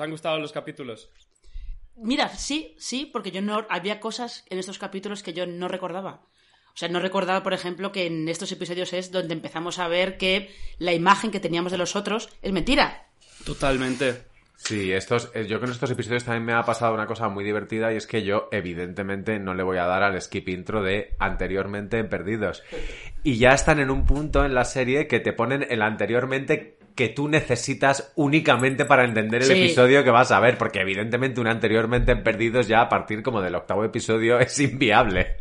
¿Os han gustado los capítulos? Mira, sí, sí, porque yo no había cosas en estos capítulos que yo no recordaba. O sea, no recordaba, por ejemplo, que en estos episodios es donde empezamos a ver que la imagen que teníamos de los otros es mentira. Totalmente. Sí, estos, eh, yo con estos episodios también me ha pasado una cosa muy divertida y es que yo evidentemente no le voy a dar al skip intro de anteriormente en Perdidos. Y ya están en un punto en la serie que te ponen el anteriormente que tú necesitas únicamente para entender el Sí. episodio que vas a ver, porque evidentemente un anteriormente en Perdidos ya a partir como del octavo episodio es inviable.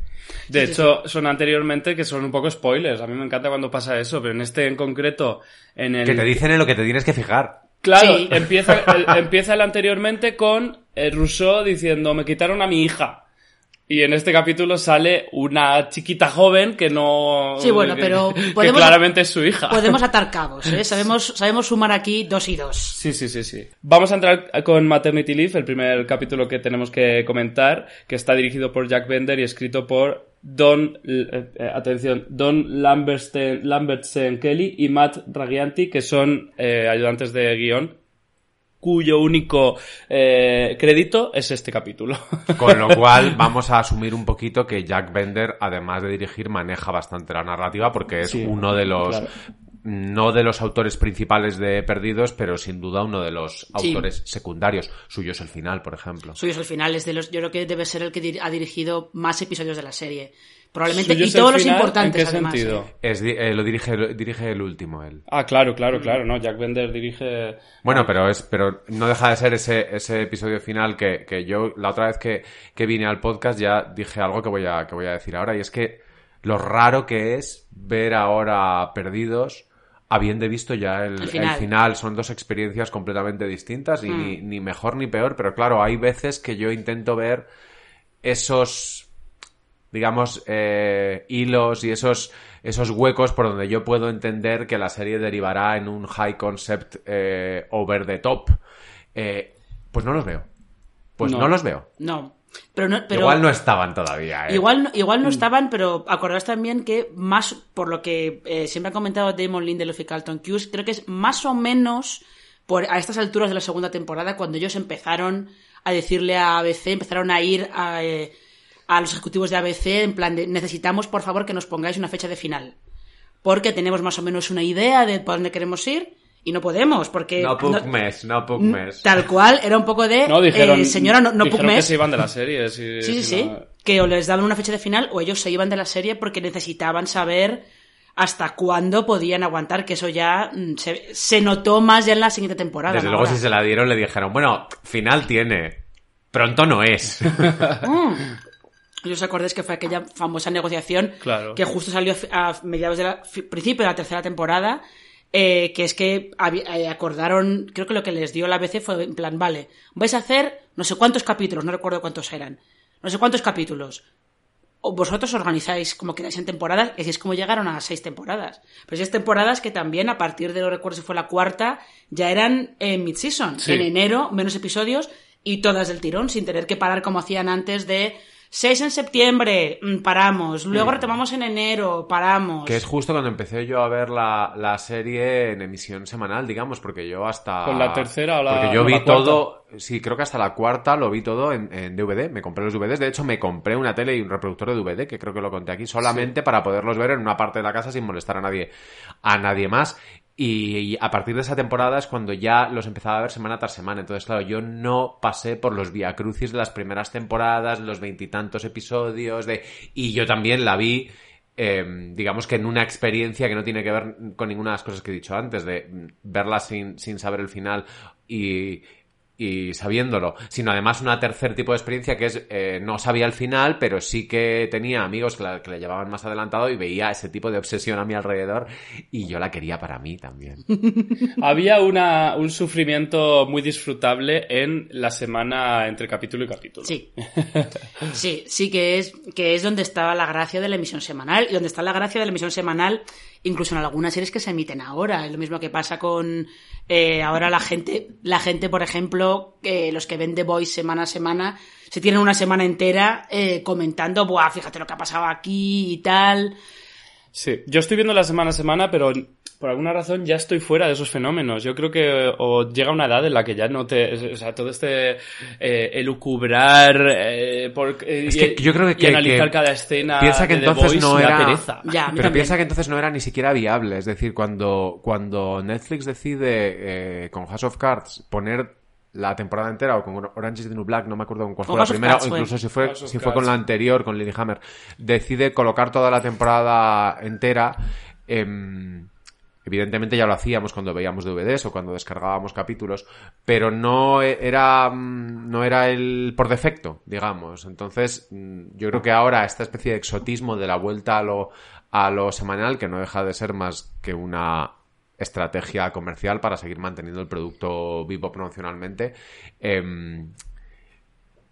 De hecho, son anteriormente que son un poco spoilers. A mí me encanta cuando pasa eso, pero en este en concreto, en el... Que te dicen en lo que te tienes que fijar. Claro, Sí. empieza, el, empieza el anteriormente con Rousseau diciendo, me quitaron a mi hija. Y en este capítulo sale una chiquita joven que no... Sí, bueno, pero que claramente es su hija. Podemos atar cabos, ¿eh? Sabemos, sabemos sumar aquí dos y dos. Sí, sí, sí, sí. Vamos a entrar con Maternity Leave, el primer capítulo que tenemos que comentar, que está dirigido por Jack Bender y escrito por Don, eh, eh, atención, Don Lambertsen, Lambertsen Kelly y Matt Ragianti, que son eh, ayudantes de guion, cuyo único eh, crédito es este capítulo. Con lo cual vamos a asumir un poquito que Jack Bender, además de dirigir, maneja bastante la narrativa porque es Sí, uno de los... claro. No de los autores principales de Perdidos, pero sin duda uno de los Sí. autores secundarios. Suyo es el final, por ejemplo. Suyos al final es de los, yo creo que debe ser el que dir- ha dirigido más episodios de la serie. Probablemente, ¿Suyo y es el todos los importantes ¿En qué además. sentido? ¿eh? Es di- eh, lo dirige, lo dirige el último, él. Ah, claro, claro, claro, no, Jack Bender dirige... Bueno, pero es, pero no deja de ser ese, ese episodio final que, que yo la otra vez que, que vine al podcast ya dije algo que voy a, que voy a decir ahora y es que lo raro que es ver ahora perdidos habiendo visto ya el, El el final. Son dos experiencias completamente distintas y ni, ni mejor ni peor, pero claro, hay veces que yo intento ver esos digamos, eh, hilos y esos, esos huecos por donde yo puedo entender que la serie derivará en un high concept eh, over the top. Eh, pues no los veo. Pues no, No. los veo. No. Pero no, pero Igual no estaban todavía. ¿eh? Igual, no- igual no estaban, pero acordaos también que más, por lo que eh, siempre ha comentado Damon Lindelof y Carlton Cuse, creo que es más o menos por a estas alturas de la segunda temporada cuando ellos empezaron a decirle a ABC, empezaron a ir a, eh, a los ejecutivos de ABC en plan de necesitamos por favor que nos pongáis una fecha de final. Porque tenemos más o menos una idea de por dónde queremos ir y no podemos, porque... No no- Pugmes, no Pugmes. Tal cual, era un poco de... No, dijeron, eh, señora, no, no dijeron puc que se iban de la serie. si- Sí, sí, si sí. no- Que o les daban una fecha de final o ellos se iban de la serie porque necesitaban saber hasta cuándo podían aguantar, que eso ya mm, se, se notó más ya en la siguiente temporada. Desde luego, Ahora. si se la dieron, le dijeron, bueno, final tiene. Pronto no es. ¿Y os acordáis que fue aquella famosa negociación Claro. que justo salió a mediados de la principio de la tercera temporada? Eh, que es que eh, acordaron, creo que lo que les dio la ABC fue en plan, vale, vais a hacer no sé cuántos capítulos, no recuerdo cuántos eran, no sé cuántos capítulos. O vosotros organizáis como queráis en temporadas, y así es como llegaron a seis temporadas. Pero seis temporadas que también, a partir de, no recuerdo si fue la cuarta, ya eran en mid-season. Sí. En enero, menos episodios, y todas del tirón, sin tener que parar como hacían antes de seis en septiembre, mm, paramos, luego retomamos en enero, paramos. Que es justo cuando empecé yo a ver la, la serie en emisión semanal, digamos, porque yo hasta... ¿Con la tercera o la- Porque yo vi todo... Sí, creo que hasta la cuarta lo vi todo en, en DVD. Me compré los DVDs. De hecho, me compré una tele y un reproductor de DVD, que creo que lo conté aquí, solamente para poderlos ver en una parte de la casa sin molestar a nadie, a nadie más. Y a partir de esa temporada es cuando ya los empezaba a ver semana tras semana. Entonces, claro, yo no pasé por los viacrucis de las primeras temporadas, los veintitantos episodios, de... y yo también la vi eh, digamos que en una experiencia que no tiene que ver con ninguna de las cosas que he dicho antes, de verla sin, sin saber el final y, y sabiéndolo, sino además una tercer tipo de experiencia que es eh, no sabía el final, pero sí que tenía amigos que, la, que le llevaban más adelantado y veía ese tipo de obsesión a mi alrededor y yo la quería para mí también. Había una, un sufrimiento muy disfrutable en la semana entre capítulo y capítulo. Sí. Sí, sí que es, que es donde estaba la gracia de la emisión semanal y donde está la gracia de la emisión semanal incluso en algunas series que se emiten ahora. Es lo mismo que pasa con eh, ahora la gente, la gente, por ejemplo, eh, los que ven The Voice semana a semana, se tienen una semana entera eh, comentando, buah, fíjate lo que ha pasado aquí y tal. Sí, yo estoy viendo la semana a semana, pero por alguna razón ya estoy fuera de esos fenómenos. Yo creo que o llega una edad en la que ya no te, o sea, todo este eh, elucubrar eh, por, eh, Es que y, yo creo que- y analizar que cada escena piensa que de The entonces Voice no era- pereza. Ya, Pero también. piensa que entonces no era ni siquiera viable. Es decir, cuando, cuando Netflix decide eh, con House of Cards poner la temporada entera o con Orange is the New Black, no me acuerdo con cuál fue la primera, o incluso si fue, si fue con la anterior, con Lilyhammer, decide colocar toda la temporada entera. em, Evidentemente ya lo hacíamos cuando veíamos DVDs o cuando descargábamos capítulos, pero no e- era, mm, no era el por defecto, digamos. Entonces, mm, yo creo que ahora esta especie de exotismo de la vuelta a lo, a lo semanal, que no deja de ser más que una estrategia comercial para seguir manteniendo el producto vivo promocionalmente, em,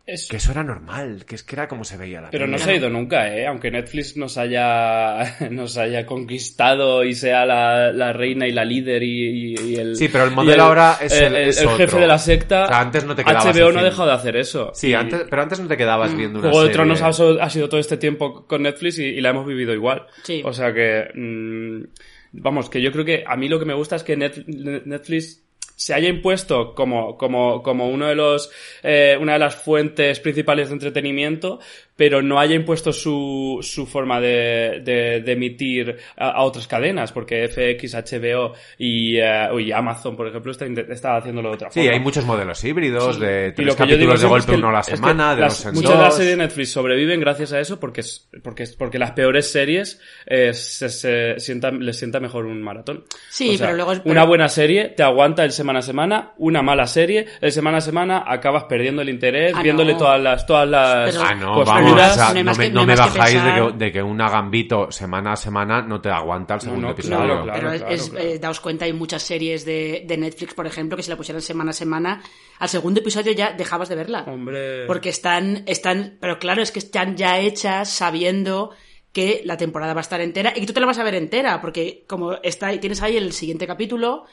Es- que eso era normal, que es que era como se veía la Pero no se ha ido nunca, ¿eh? Aunque Netflix nos haya, nos haya conquistado y sea la, la reina y la líder y, y- y el... Sí, pero el modelo ahora es el- es jefe otro. de la secta. O sea, antes no te quedabas HBO no ha dejado de hacer eso. Sí, Y antes, pero antes no te quedabas viendo una Juego de serie. Tronos ha, ha sido todo este tiempo con Netflix y, y la hemos vivido igual. Sí. O sea que... mm, vamos, que yo creo que a mí lo que me gusta es que Net- Netflix se haya impuesto como, como, como uno de los, eh, una de las fuentes principales de entretenimiento, pero no haya impuesto su, su forma de, de, de emitir a, a otras cadenas, porque FX, HBO y, eh, y Amazon, por ejemplo, está, está haciéndolo de otra Sí, forma. hay muchos modelos híbridos, de Y tres lo que yo digo capítulos de golpe es que- uno a la es que semana, de las- dos en Muchas de las series de Netflix sobreviven gracias a eso porque, es- porque, es- porque las peores series eh, se, se sientan, les sienta mejor un maratón. Sí, O sea, pero luego es- Una pero- buena serie te aguanta el semana a semana, una mala serie, el semana a semana acabas perdiendo el interés, Ah, viéndole no. todas las, todas las Pero- Ah, no, vamos, o sea, no me, que- no no hay me más que bajáis de que, de que un gambito semana a semana no te aguanta el segundo no, episodio. claro, claro. pero es, es, claro. eh, daos cuenta, hay muchas series de, de Netflix, por ejemplo, que si la pusieran semana a semana, al segundo episodio ya dejabas de verla. Hombre. Porque están, están, pero claro, es que están ya hechas sabiendo que la temporada va a estar entera y que tú te la vas a ver entera, porque como está, tienes ahí el siguiente capítulo,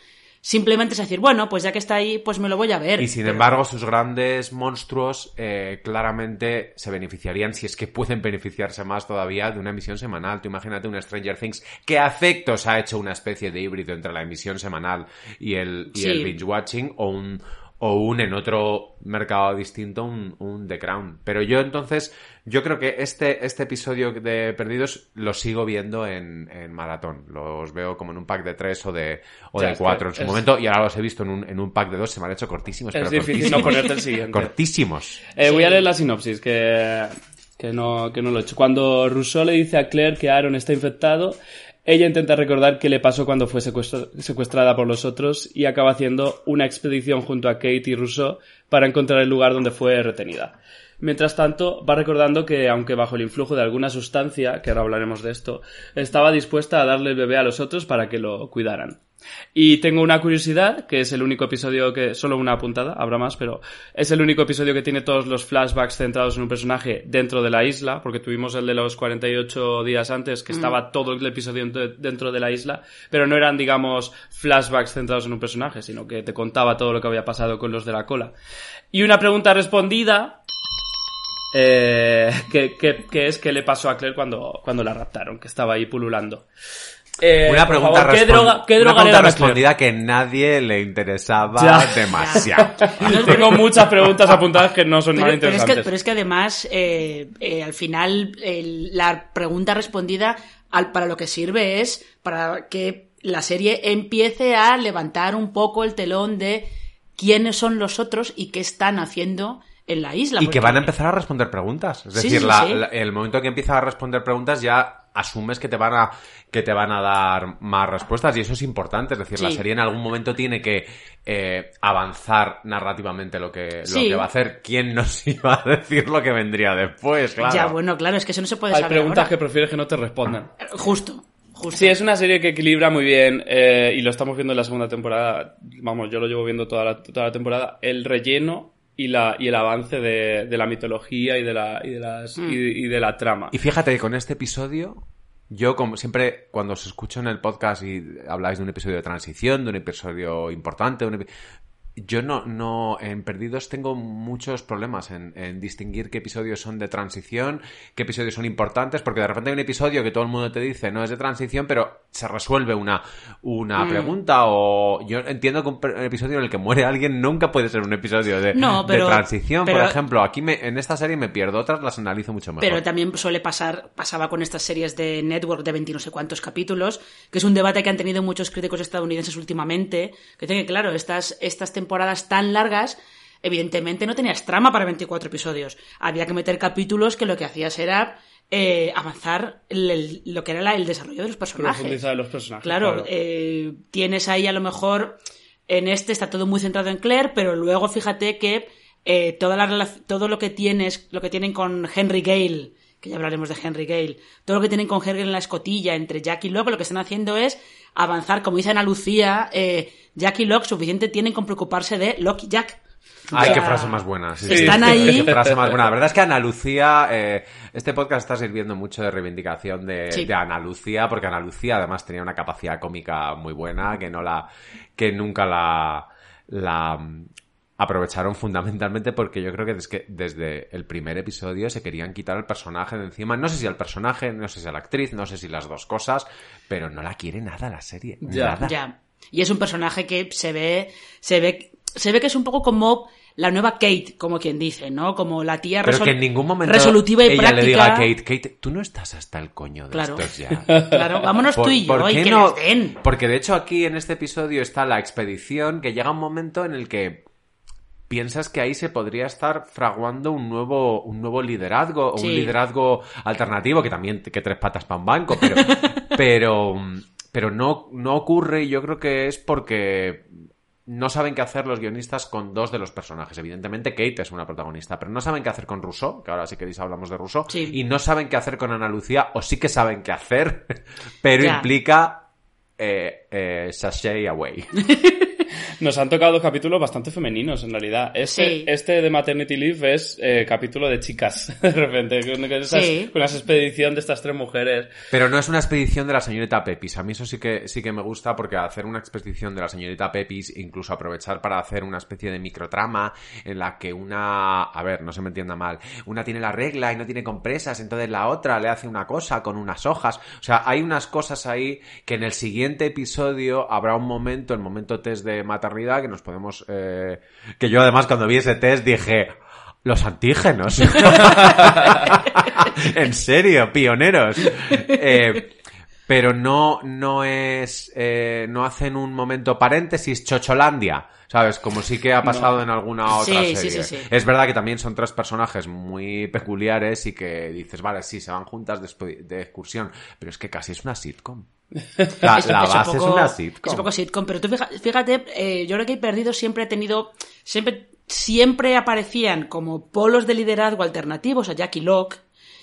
simplemente es decir, bueno, pues ya que está ahí, pues me lo voy a ver. Y sin Pero- embargo, sus grandes monstruos eh, claramente se beneficiarían, si es que pueden beneficiarse más todavía, de una emisión semanal. Tú imagínate un Stranger Things que a efectos ha hecho una especie de híbrido entre la emisión semanal y el, y Sí. el binge watching, o un, o un en otro mercado distinto, un, un The Crown. Pero yo entonces, yo creo que este, este episodio de Perdidos lo sigo viendo en, en maratón. Los veo como en un pack de tres o de, o Ya, de es cuatro en su es- momento, y ahora los he visto en un, en un pack de dos, se me han hecho cortísimos. Es pero difícil no ponerte el siguiente. Cortísimos. Eh, Voy a leer la sinopsis, que, que, no, que no lo he hecho. Cuando Rousseau le dice a Claire que Aaron está infectado, ella intenta recordar qué le pasó cuando fue secuestra- secuestrada por los otros y acaba haciendo una expedición junto a Kate y Rousseau para encontrar el lugar donde fue retenida. Mientras tanto, va recordando que, aunque bajo el influjo de alguna sustancia, que ahora hablaremos de esto, estaba dispuesta a darle el bebé a los otros para que lo cuidaran. Y tengo una curiosidad, que es el único episodio que, solo una apuntada, habrá más, pero es el único episodio que tiene todos los flashbacks centrados en un personaje dentro de la isla, porque tuvimos el de los 48 días antes, que estaba todo el episodio ent- dentro de la isla, pero no eran, digamos, flashbacks centrados en un personaje, sino que te contaba todo lo que había pasado con los de la cola. Y una pregunta respondida, eh, que, que- que es qué le pasó a Claire cuando, cuando la raptaron, que estaba ahí pululando. Eh, Una pregunta, favor, respondida que nadie le interesaba Ya. demasiado. Tengo muchas preguntas apuntadas que no son Pero, nada pero es que, interesantes. pero es que además, eh, eh, al final, la pregunta respondida al- para lo que sirve es para que la serie empiece a levantar un poco el telón de quiénes son los otros y qué están haciendo en la isla. Y que van a empezar a responder preguntas. Es Sí, decir, sí, la- sí. la- el momento que empiezas a responder preguntas ya asumes que te van a que te van a dar más respuestas y eso es importante. Es decir, la serie en algún momento tiene que eh, avanzar narrativamente lo que, lo Sí. que va a hacer. ¿Quién nos iba a decir lo que vendría después? Claro. Ya, bueno, claro, es que eso no se puede Hay saber preguntas ahora. que prefieres que no te respondan. Justo, justo. Sí, es una serie que equilibra muy bien eh, y lo estamos viendo en la segunda temporada. Vamos, yo lo llevo viendo toda la, toda la temporada. El relleno y, la, y el avance de, de la mitología y de la, y de las, Mm. y, y de la trama. Y fíjate, con este episodio, yo como siempre, cuando os escucho en el podcast y habláis de un episodio de transición, de un episodio importante, de un epi- yo no, no, en Perdidos tengo muchos problemas en, en distinguir qué episodios son de transición, qué episodios son importantes, porque de repente hay un episodio que todo el mundo te dice no es de transición, pero se resuelve una, una Mm. pregunta o yo entiendo que un, episodio en el que muere alguien nunca puede ser un episodio de, No, de pero- transición, por ejemplo. Aquí me, en esta serie me pierdo, otras las analizo mucho mejor. Pero también suele pasar, pasaba con estas series de Network de 20 no sé cuántos capítulos, que es un debate que han tenido muchos críticos estadounidenses últimamente, que dicen que, claro, estas, estas temporadas tan largas, evidentemente no tenías trama para 24 episodios. Había que meter capítulos que lo que hacías era eh, avanzar el- el- lo que era la- el desarrollo de los personajes. Profundizar en los personajes. Claro, eh, tienes ahí a lo mejor en este está todo muy centrado en Claire, pero luego fíjate que eh, toda la todo lo que tienes, lo que tienen con Henry Gale, que ya hablaremos de Henry Gale, todo lo que tienen con Henry en la escotilla entre Jack y Locke, lo que están haciendo es avanzar, como dice Ana Lucía, eh, Jack y Locke suficiente tienen con preocuparse de Locke y Jack. Ay, qué frase más buena. sí, Están sí. ahí. Qué frase más buena. La verdad es que Ana Lucía, eh, este podcast está sirviendo mucho de reivindicación de, Sí. de Ana Lucía, porque Ana Lucía además tenía una capacidad cómica muy buena, que no la, que nunca la, la mm, aprovecharon fundamentalmente porque yo creo que desde, que desde el primer episodio se querían quitar al personaje de encima. No sé si al personaje, no sé si a la actriz, no sé si las dos cosas, pero no la quiere nada la serie. Ya. Nada. Ya. Y es un personaje que se ve, se ve, se ve que es un poco como la nueva Kate, como quien dice, ¿no? Como la tía Pero que en ningún momento resolutiva y ella práctica. le diga a Kate, Kate, tú no estás hasta el coño de Claro. estos ya. Claro, vámonos tú y yo y qué que no? den. Porque de hecho aquí en este episodio está la expedición que llega un momento en el que piensas que ahí se podría estar fraguando un nuevo, un nuevo liderazgo, o Sí. un liderazgo alternativo, que también que tres patas para un banco, pero, pero, pero no, no ocurre y yo creo que es porque no saben qué hacer los guionistas con dos de los personajes. Evidentemente, Kate es una protagonista, pero no saben qué hacer con Rousseau, que ahora sí que hablamos de Rousseau, Sí. y no saben qué hacer con Ana Lucía, o sí que saben qué hacer, pero Ya. implica eh, eh, sashay away. Nos han tocado dos capítulos bastante femeninos, en realidad. Este, Sí. este de Maternity Leave es eh, capítulo de chicas, de repente, con, esas, Sí. con esa expedición de estas tres mujeres. Pero no es una expedición de la señorita Pepis. A mí eso sí que, sí que me gusta porque hacer una expedición de la señorita Pepis, incluso aprovechar para hacer una especie de microtrama en la que una, a ver, no se me entienda mal, una tiene la regla y no tiene compresas, entonces la otra le hace una cosa con unas hojas. O sea, hay unas cosas ahí que en el siguiente episodio habrá un momento, el momento test de maternidad, que nos podemos, eh, que yo además cuando vi ese test dije, los antígenos. en serio, pioneros. Eh, pero no, no es, eh, no hacen un momento paréntesis Chocholandia, ¿sabes? Como sí que ha pasado en alguna otra Sí, serie. sí, sí. Es verdad que también son tres personajes muy peculiares y que dices, vale, sí, se van juntas de, de excursión, pero es que casi es una sitcom. La, Es- la es un base poco- es una sitcom. Es un poco sitcom, pero tú fíjate, eh, yo creo que he perdido siempre he tenido, siempre, siempre aparecían como polos de liderazgo alternativos a Jack y Locke,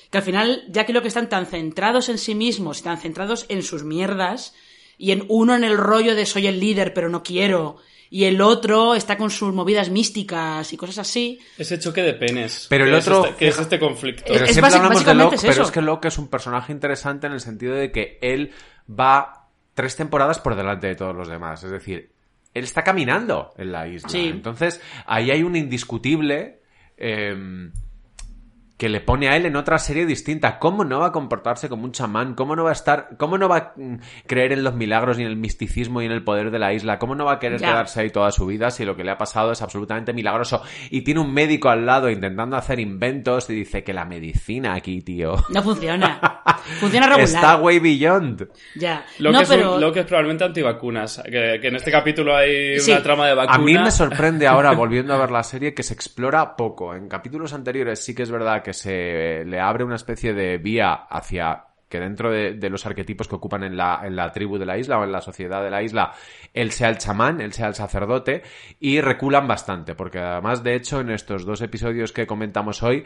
que al final Jack y Locke están tan centrados en sí mismos y tan centrados en sus mierdas, y en uno en el rollo de soy el líder pero no quiero, y el otro está con sus movidas místicas y cosas así. Ese choque de penes. Pero el que es otro- este- que es este conflicto. Pero Es siempre hablamos de Locke, es pero es que Locke es un personaje interesante en el sentido de que él va tres temporadas por delante de todos los demás. Es decir, él está caminando en la isla. Sí. Entonces, ahí hay un indiscutible eh, que le pone a él en otra serie distinta. ¿Cómo no va a comportarse como un chamán? ¿Cómo no va a estar, cómo no va a mm, creer en los milagros y en el misticismo y en el poder de la isla? ¿Cómo no va a querer Ya. quedarse ahí toda su vida si lo que le ha pasado es absolutamente milagroso? Y tiene un médico al lado intentando hacer inventos y dice que la medicina aquí, tío. No funciona. Funciona regular. Está way beyond. Ya. Lo, no, que es pero... un- lo que es probablemente antivacunas. Que, que en este capítulo hay Sí. una trama de vacuna. A mí me sorprende ahora, volviendo a ver la serie, que se explora poco. En capítulos anteriores sí que es verdad que se le abre una especie de vía hacia que dentro de, los arquetipos que ocupan en la, en la tribu de la isla o en la sociedad de la isla, él sea el chamán, él sea el sacerdote, y reculan bastante, porque además, de hecho, en estos dos episodios que comentamos hoy,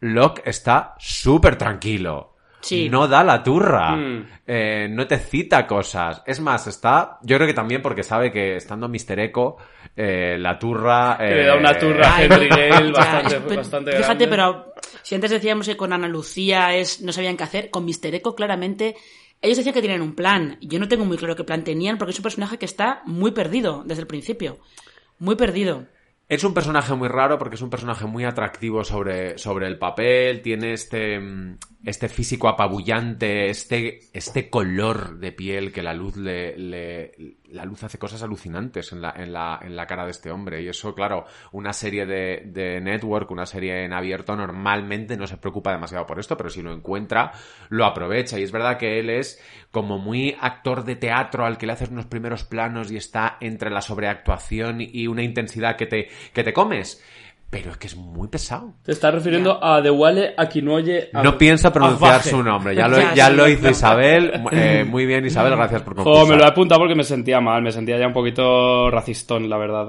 Locke está súper tranquilo. Sí. No da la turra. Mm. Eh, no te cita cosas. Es más, está. Yo creo que también porque sabe que estando Mr. Echo, eh, la turra. Que le da una eh, turra a Henry Gale bastante, pero bastante Fíjate, grande. pero si antes decíamos que con Ana Lucía es, no sabían qué hacer, con Mister Echo claramente ellos decían que tenían un plan. Yo no tengo muy claro qué plan tenían porque es un personaje que está muy perdido desde el principio. Muy perdido. Es un personaje muy raro porque es un personaje muy atractivo sobre, sobre el papel, tiene este, mm, este físico apabullante, este, este color de piel que la luz le, la luz hace cosas alucinantes en la, en la, en la cara de este hombre. Y eso, claro, una serie de, de network, una serie en abierto, normalmente no se preocupa demasiado por esto, pero si lo encuentra, lo aprovecha. Y es verdad que él es como muy actor de teatro al que le haces unos primeros planos y está entre la sobreactuación y una intensidad que te, que te comes. Pero es que es muy pesado. Te estás refiriendo a Dewale Akinoye. Ab- No pienso pronunciar su nombre. Ya lo, Ya, ya sí. lo hizo Isabel. Eh, muy bien, Isabel, gracias por concursar. me lo he apuntado porque me sentía mal, me sentía ya un poquito racistón, la verdad.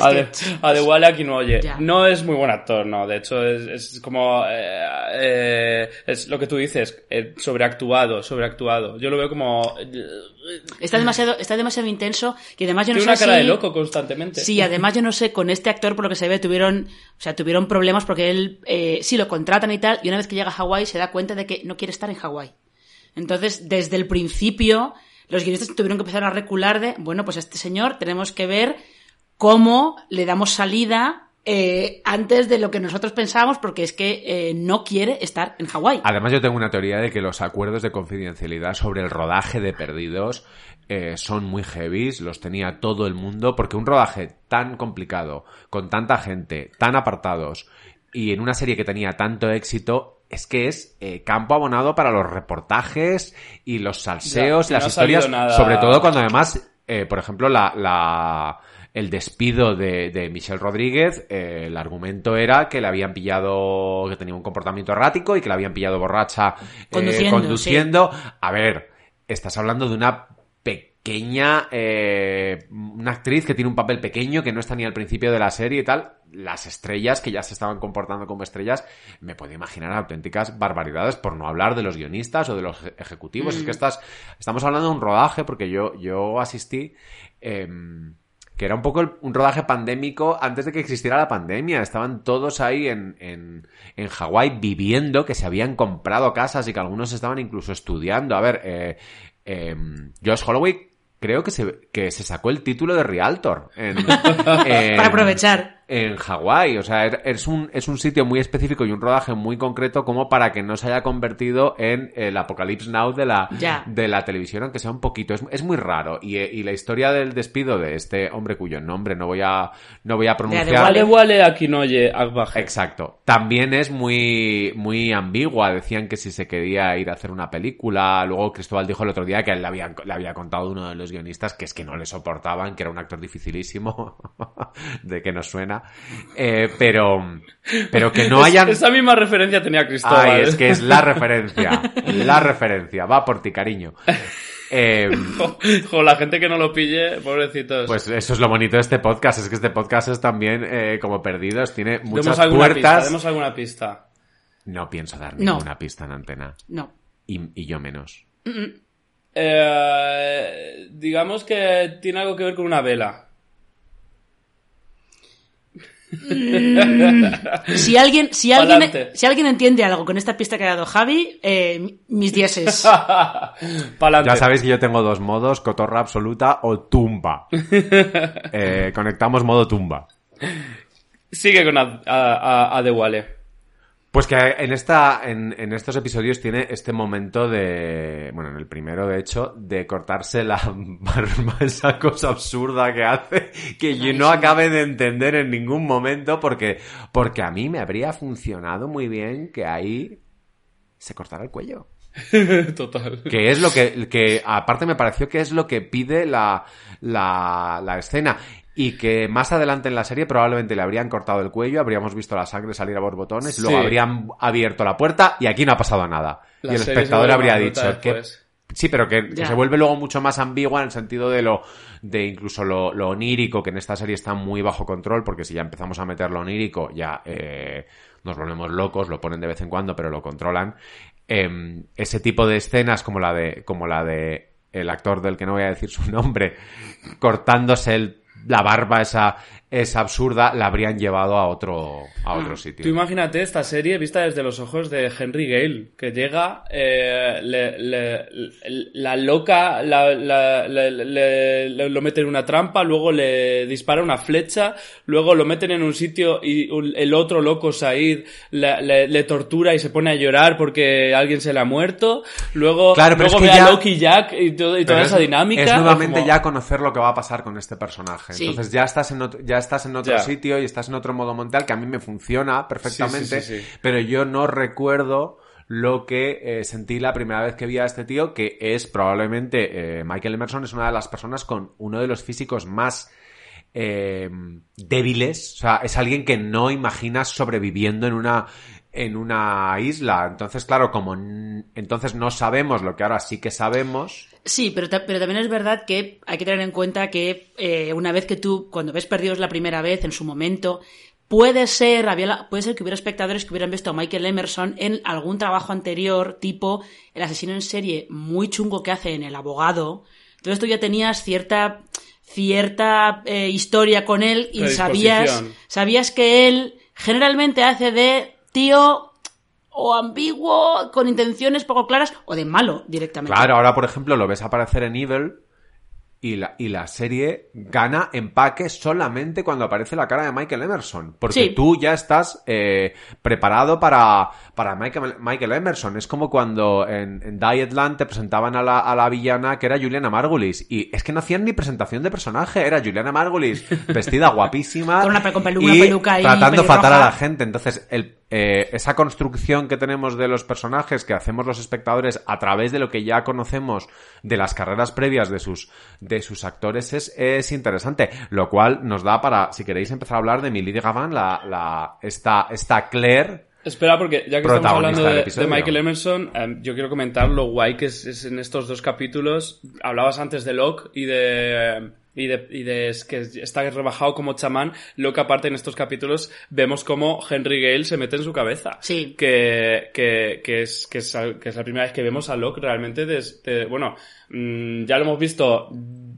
a, de, a Dewale Akinoye. Ya. No es muy buen actor, no. De hecho, es, es como... eh, eh, es lo que tú dices, eh, sobreactuado, sobreactuado. Yo lo veo como... Está demasiado, está demasiado intenso y además yo no Tiene sé una cara si- de loco constantemente. Sí, además yo no sé, con este actor, por lo que se ve, tuvieron, o sea, tuvieron problemas porque él, eh, sí, lo contratan y tal, y una vez que llega a Hawái se da cuenta de que no quiere estar en Hawái. Entonces, desde el principio, los guionistas tuvieron que empezar a recular de, bueno, pues a este señor tenemos que ver cómo le damos salida eh, antes de lo que nosotros pensábamos, porque es que eh, no quiere estar en Hawái. Además, yo tengo una teoría de que los acuerdos de confidencialidad sobre el rodaje de Perdidos eh, son muy heavies, los tenía todo el mundo, porque un rodaje tan complicado, con tanta gente, tan apartados, y en una serie que tenía tanto éxito, es que es eh, campo abonado para los reportajes y los salseos, Ya, que las no historias, nada- sobre todo cuando además, eh, por ejemplo, la... la el despido de, de Michelle Rodríguez, eh, el argumento era que le habían pillado, que tenía un comportamiento errático y que la habían pillado borracha eh, Conduciendo, conduciendo. A ver, estás hablando de una pequeña, eh, una actriz que tiene un papel pequeño, que no está ni al principio de la serie y tal. Las estrellas que ya se estaban comportando como estrellas, me puedo imaginar auténticas barbaridades, por no hablar de los guionistas o de los eje- ejecutivos. Es que estás, estamos hablando de un rodaje, porque yo, yo asistí, em, que era un poco el- un rodaje pandémico antes de que existiera la pandemia. Estaban todos ahí en, en, en Hawái viviendo, que se habían comprado casas y que algunos estaban incluso estudiando. A ver, eh, eh, Josh Holloway creo que se, que se sacó el título de Realtor. En, en- Para aprovechar. En Hawái. O sea, er- es un, es un sitio muy específico y un rodaje muy concreto como para que no se haya convertido en el Apocalypse Now de la, de la televisión, aunque sea un poquito. Es, es muy raro. Y, y la historia del despido de este hombre cuyo nombre no voy a, no voy a pronunciar. Wale Wale Akinoye Agbaje. Exacto. También es muy, muy ambigua. Decían que si se quería ir a hacer una película. Luego Cristóbal dijo el otro día que él le, habían- le había contado uno de los guionistas que es que no le soportaban, que era un actor dificilísimo. de que nos suena. Eh, pero, pero que no Es- hayan. Esa misma referencia tenía Cristóbal. Ay, es que es la referencia. La referencia. Va por ti, cariño. Eh, Jo, la gente que no lo pille, pobrecitos. pues eso es lo bonito de este podcast. Es que este podcast es también eh, como perdidos. Tiene muchas demos alguna pista, puertas. demos alguna pista. No pienso dar No. ninguna pista en antena. No. Y, y yo menos. Eh, digamos que tiene algo que ver con una vela. Si alguien, si alguien, Pa'lante. si alguien entiende algo con esta pista que ha dado Javi, eh, mis dieces. Pa'lante. Ya sabéis que yo tengo dos modos, cotorra absoluta o tumba. Eh, conectamos modo tumba. Sigue con Ad- a, a- Adewale. Pues que en esta, en, en estos episodios tiene este momento de, bueno, en el primero de hecho, de cortarse la barba, esa cosa absurda que hace, que yo no acabe de entender en ningún momento, porque, porque a mí me habría funcionado muy bien que ahí se cortara el cuello. Total. Que es lo que, que aparte me pareció que es lo que pide la, la, la escena. Y que más adelante en la serie probablemente le habrían cortado el cuello, habríamos visto la sangre salir a borbotones, luego habrían abierto la puerta y aquí no ha pasado nada. La y el espectador habría dicho que. Sí, pero que, se vuelve luego mucho más ambigua en el sentido de lo, de incluso lo, lo onírico, que en esta serie está muy bajo control, porque si ya empezamos a meter lo onírico, ya eh, nos volvemos locos, lo ponen de vez en cuando, pero lo controlan. Em, ese tipo de escenas como la de, como la de el actor del que no voy a decir su nombre, cortándose el- la barba esa, esa absurda, la habrían llevado a otro, a otro sitio. Tú imagínate esta serie vista desde los ojos de Henry Gale, que llega, eh, le- le- le- la loca la- la- le- le- le- lo mete en una trampa, luego le dispara una flecha, luego lo meten en un sitio y el otro loco Said le, tortura y se pone a llorar porque alguien se le ha muerto, luego, Claro, pero luego es que ve a ya- Loki y Jack y, todo- y toda esa es- dinámica. Es nuevamente como- ya conocer lo que va a pasar con este personaje. Sí. Entonces ya estás en otro, ya estás en otro Ya. sitio y estás en otro modo mental que a mí me funciona perfectamente, Sí, sí, sí, sí. pero yo no recuerdo lo que eh, sentí la primera vez que vi a este tío, que es probablemente eh, Michael Emerson es una de las personas con uno de los físicos más eh, débiles, o sea, es alguien que no imaginas sobreviviendo en una en una isla. Entonces, claro, como entonces no sabemos lo que ahora sí que sabemos, Sí, pero, ta- pero también es verdad que hay que tener en cuenta que eh, una vez que tú, cuando ves perdidos la primera vez, en su momento, puede ser, había la- puede ser que hubiera espectadores que hubieran visto a Michael Emerson en algún trabajo anterior, tipo el asesino en serie muy chungo que hace en El Abogado. Entonces tú ya tenías cierta cierta eh, historia con él y sabías, sabías que él generalmente hace de tío o ambiguo, con intenciones poco claras, o de malo directamente. Claro, ahora por ejemplo lo ves aparecer en Evil y la, y la serie gana empaque solamente cuando aparece la cara de Michael Emerson. Porque Sí. tú ya estás eh, preparado para, para Michael, Michael Emerson. Es como cuando en, en Dietland te presentaban a la, a la villana que era Juliana Margulis. Y es que no hacían ni presentación de personaje. Era Juliana Margulis vestida guapísima. Con una pe- con pelu- y peluca ahí, tratando fatal a la gente. Entonces, el, eh, esa construcción que tenemos de los personajes que hacemos los espectadores a través de lo que ya conocemos de las carreras previas de sus, de sus actores es, es interesante. Lo cual nos da para, si queréis empezar a hablar de Millie Gavan, la, la, esta, esta Claire. Espera, porque ya que estamos hablando de, de Michael Emerson, em, yo quiero comentar lo guay que es, es en estos dos capítulos. Hablabas antes de Locke y de. Y de, y de es que está rebajado como chamán. Locke, aparte, en estos capítulos vemos como Henry Gale se mete en su cabeza. Sí. Que, que, que, es, que, es, que es la primera vez que vemos a Locke realmente. des- de- bueno, mm, ya lo hemos visto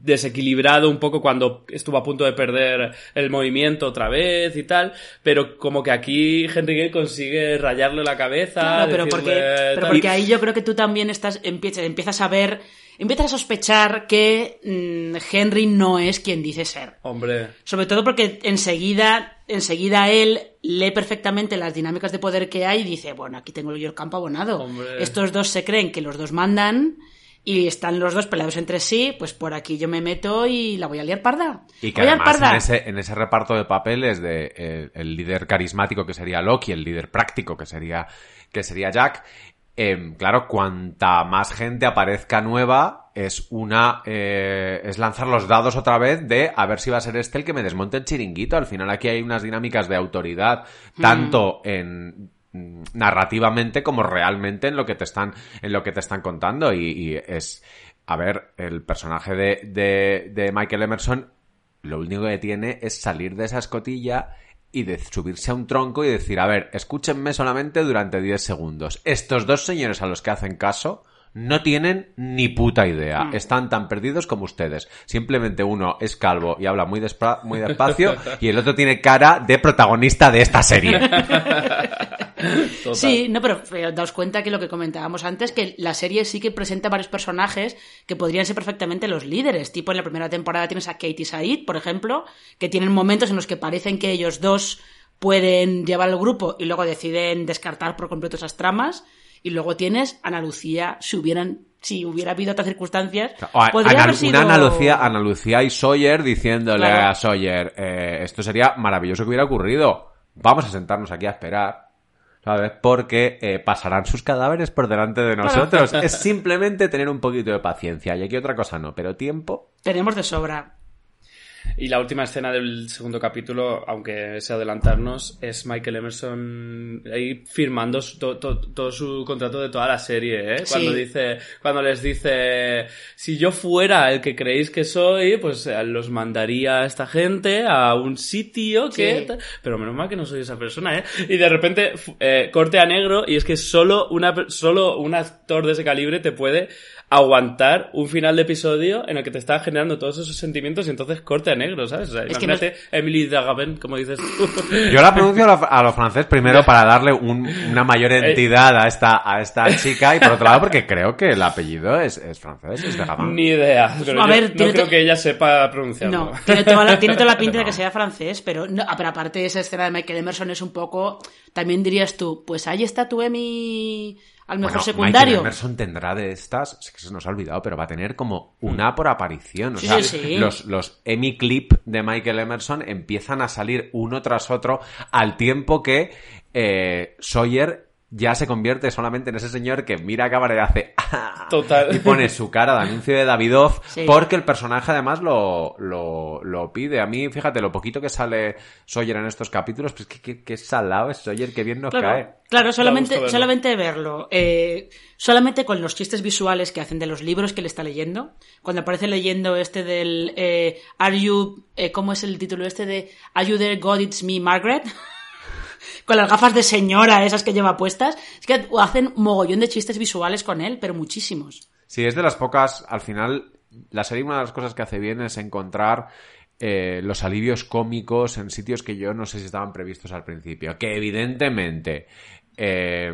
desequilibrado un poco cuando estuvo a punto de perder el movimiento otra vez y tal, pero como que aquí Henry Gale consigue rayarle la cabeza. Claro, pero porque, pero porque ahí yo creo que tú también estás, empiezas, empiezas a ver, empiezas a sospechar que mm, Henry no es quien dice ser. Hombre, Sobre todo porque enseguida, enseguida él lee perfectamente las dinámicas de poder que hay y dice, bueno, aquí tengo yo el campo abonado. Hombre. Estos dos se creen que los dos mandan y están los dos peleados entre sí, pues por aquí yo me meto y la voy a liar parda. Y que voy a liar además parda. en ese, en ese reparto de papeles de eh, el líder carismático que sería Loki, el líder práctico que sería, que sería Jack, em, claro, cuanta más gente aparezca nueva, es una, eh, es lanzar los dados otra vez de a ver si va a ser este el que me desmonte el chiringuito. Al final aquí hay unas dinámicas de autoridad, tanto en mm, narrativamente como realmente en lo que te están, en lo que te están contando. Y, y es, a ver, el personaje de, de, de Michael Emerson lo único que tiene es salir de esa escotilla y de subirse a un tronco y decir, a ver, escúchenme solamente durante 10 segundos. Estos dos señores a los que hacen caso no tienen ni puta idea. Están tan perdidos como ustedes. Simplemente uno es calvo y habla muy, muy despacio y el otro tiene cara de protagonista de esta serie. total. Sí, no, pero daos cuenta que lo que comentábamos antes, que la serie sí que presenta varios personajes que podrían ser perfectamente los líderes. Tipo, en la primera temporada tienes a Kate y Said, por ejemplo, que tienen momentos en los que parecen que ellos dos pueden llevar el grupo y luego deciden descartar por completo esas tramas. Y luego tienes Ana Lucía, si hubieran, si hubiera habido otras circunstancias, O a- podría Ana- haber sido... Una Ana Lucía, Ana Lucía y Sawyer diciéndole Claro. a Sawyer, eh, esto sería maravilloso que hubiera ocurrido. Vamos a sentarnos aquí a esperar. ¿sabes? Porque eh, pasarán sus cadáveres por delante de nosotros. Es simplemente tener un poquito de paciencia. Y aquí otra cosa no, pero tiempo. Tenemos de sobra. Y la última escena del segundo capítulo, aunque sea adelantarnos, es Michael Emerson ahí firmando su- to- to- todo su contrato de toda la serie, ¿eh? Cuando Sí. dice, cuando les dice, si yo fuera el que creéis que soy, pues eh, los mandaría a esta gente a un sitio que... Sí. Pero menos mal que no soy esa persona, ¿eh? Y de repente, eh, corte a negro, y es que solo una, solo un actor de ese calibre te puede aguantar un final de episodio en el que te está generando todos esos sentimientos y entonces corte a negro, ¿sabes? O sea, Es que imagínate Emily Dagaven, como dices tú. Yo la pronuncio a lo, a lo francés primero para darle un- una mayor entidad a esta, a esta chica y por otro lado porque creo que el apellido es, es francés, es de Gabán. Ni idea. Pero A yo ver, no tiene creo to- que ella sepa pronunciarlo. No, tiene toda la, tiene toda la pinta de que sea francés, pero, no, pero aparte esa escena de Michael Emerson es un poco, también dirías tú, pues ahí está tu Emmy al mejor Bueno, secundario. Michael Emerson tendrá de estas, es que se nos ha olvidado, pero va a tener como una por aparición. O Sí, sea, sí. Los, los Emmy clip de Michael Emerson empiezan a salir uno tras otro al tiempo que eh, Sawyer ya se convierte solamente en ese señor que mira a cámara y hace "Ah", Total. y pone su cara de anuncio de Davidoff Sí. porque el personaje además lo, lo, lo pide. A mí, fíjate, lo poquito que sale Sawyer en estos capítulos, pues que, que, que salado es Sawyer, que bien nos cae. Claro, claro solamente, verlo. solamente verlo. eh, solamente con los chistes visuales que hacen de los libros que le está leyendo. Cuando aparece leyendo este del eh, Are you. eh, ¿Cómo es el título este de Are you there, God, it's me, Margaret? con las gafas de señora esas que lleva puestas. Es que hacen mogollón de chistes visuales con él, pero muchísimos. Sí, es de las pocas, al final, la serie una de las cosas que hace bien es encontrar eh, los alivios cómicos en sitios que yo no sé si estaban previstos al principio. Que evidentemente eh,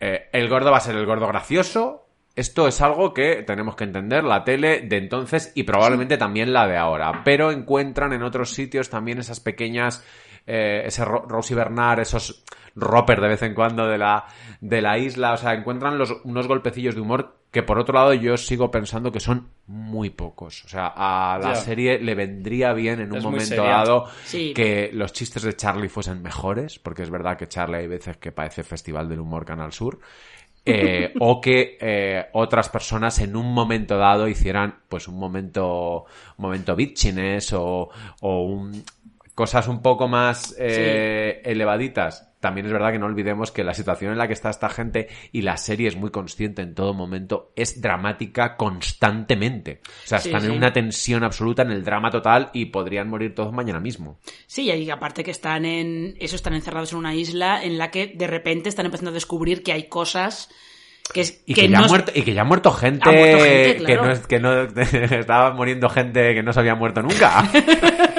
eh, el gordo va a ser el gordo gracioso. Esto es algo que tenemos que entender, la tele de entonces y probablemente también la de ahora. Pero encuentran en otros sitios también esas pequeñas, eh, ese Ro- Rosie Bernard, esos Roper de vez en cuando de la, de la isla. O sea, encuentran los, unos golpecillos de humor que por otro lado yo sigo pensando que son muy pocos. O sea, a la serie le vendría bien en un Es momento dado Sí. que los chistes de Charlie fuesen mejores, porque es verdad que Charlie hay veces que parece Festival del Humor Canal Sur. eh, o que eh, otras personas en un momento dado hicieran pues un momento un momento bitchiness o, o un- cosas un poco más eh, elevaditas también es verdad que no olvidemos que la situación en la que está esta gente y la serie es muy consciente en todo momento es dramática constantemente o sea Sí, están sí. en una tensión absoluta en el drama total y podrían morir todos mañana mismo Sí, y aparte que están en. Eso están encerrados en una isla en la que de repente están empezando a descubrir que hay cosas que, es- Y que, ya no ha es- muerto, y que ya ha muerto gente, Ha muerto gente, que no es, que no estaba muriendo gente que no se había muerto nunca.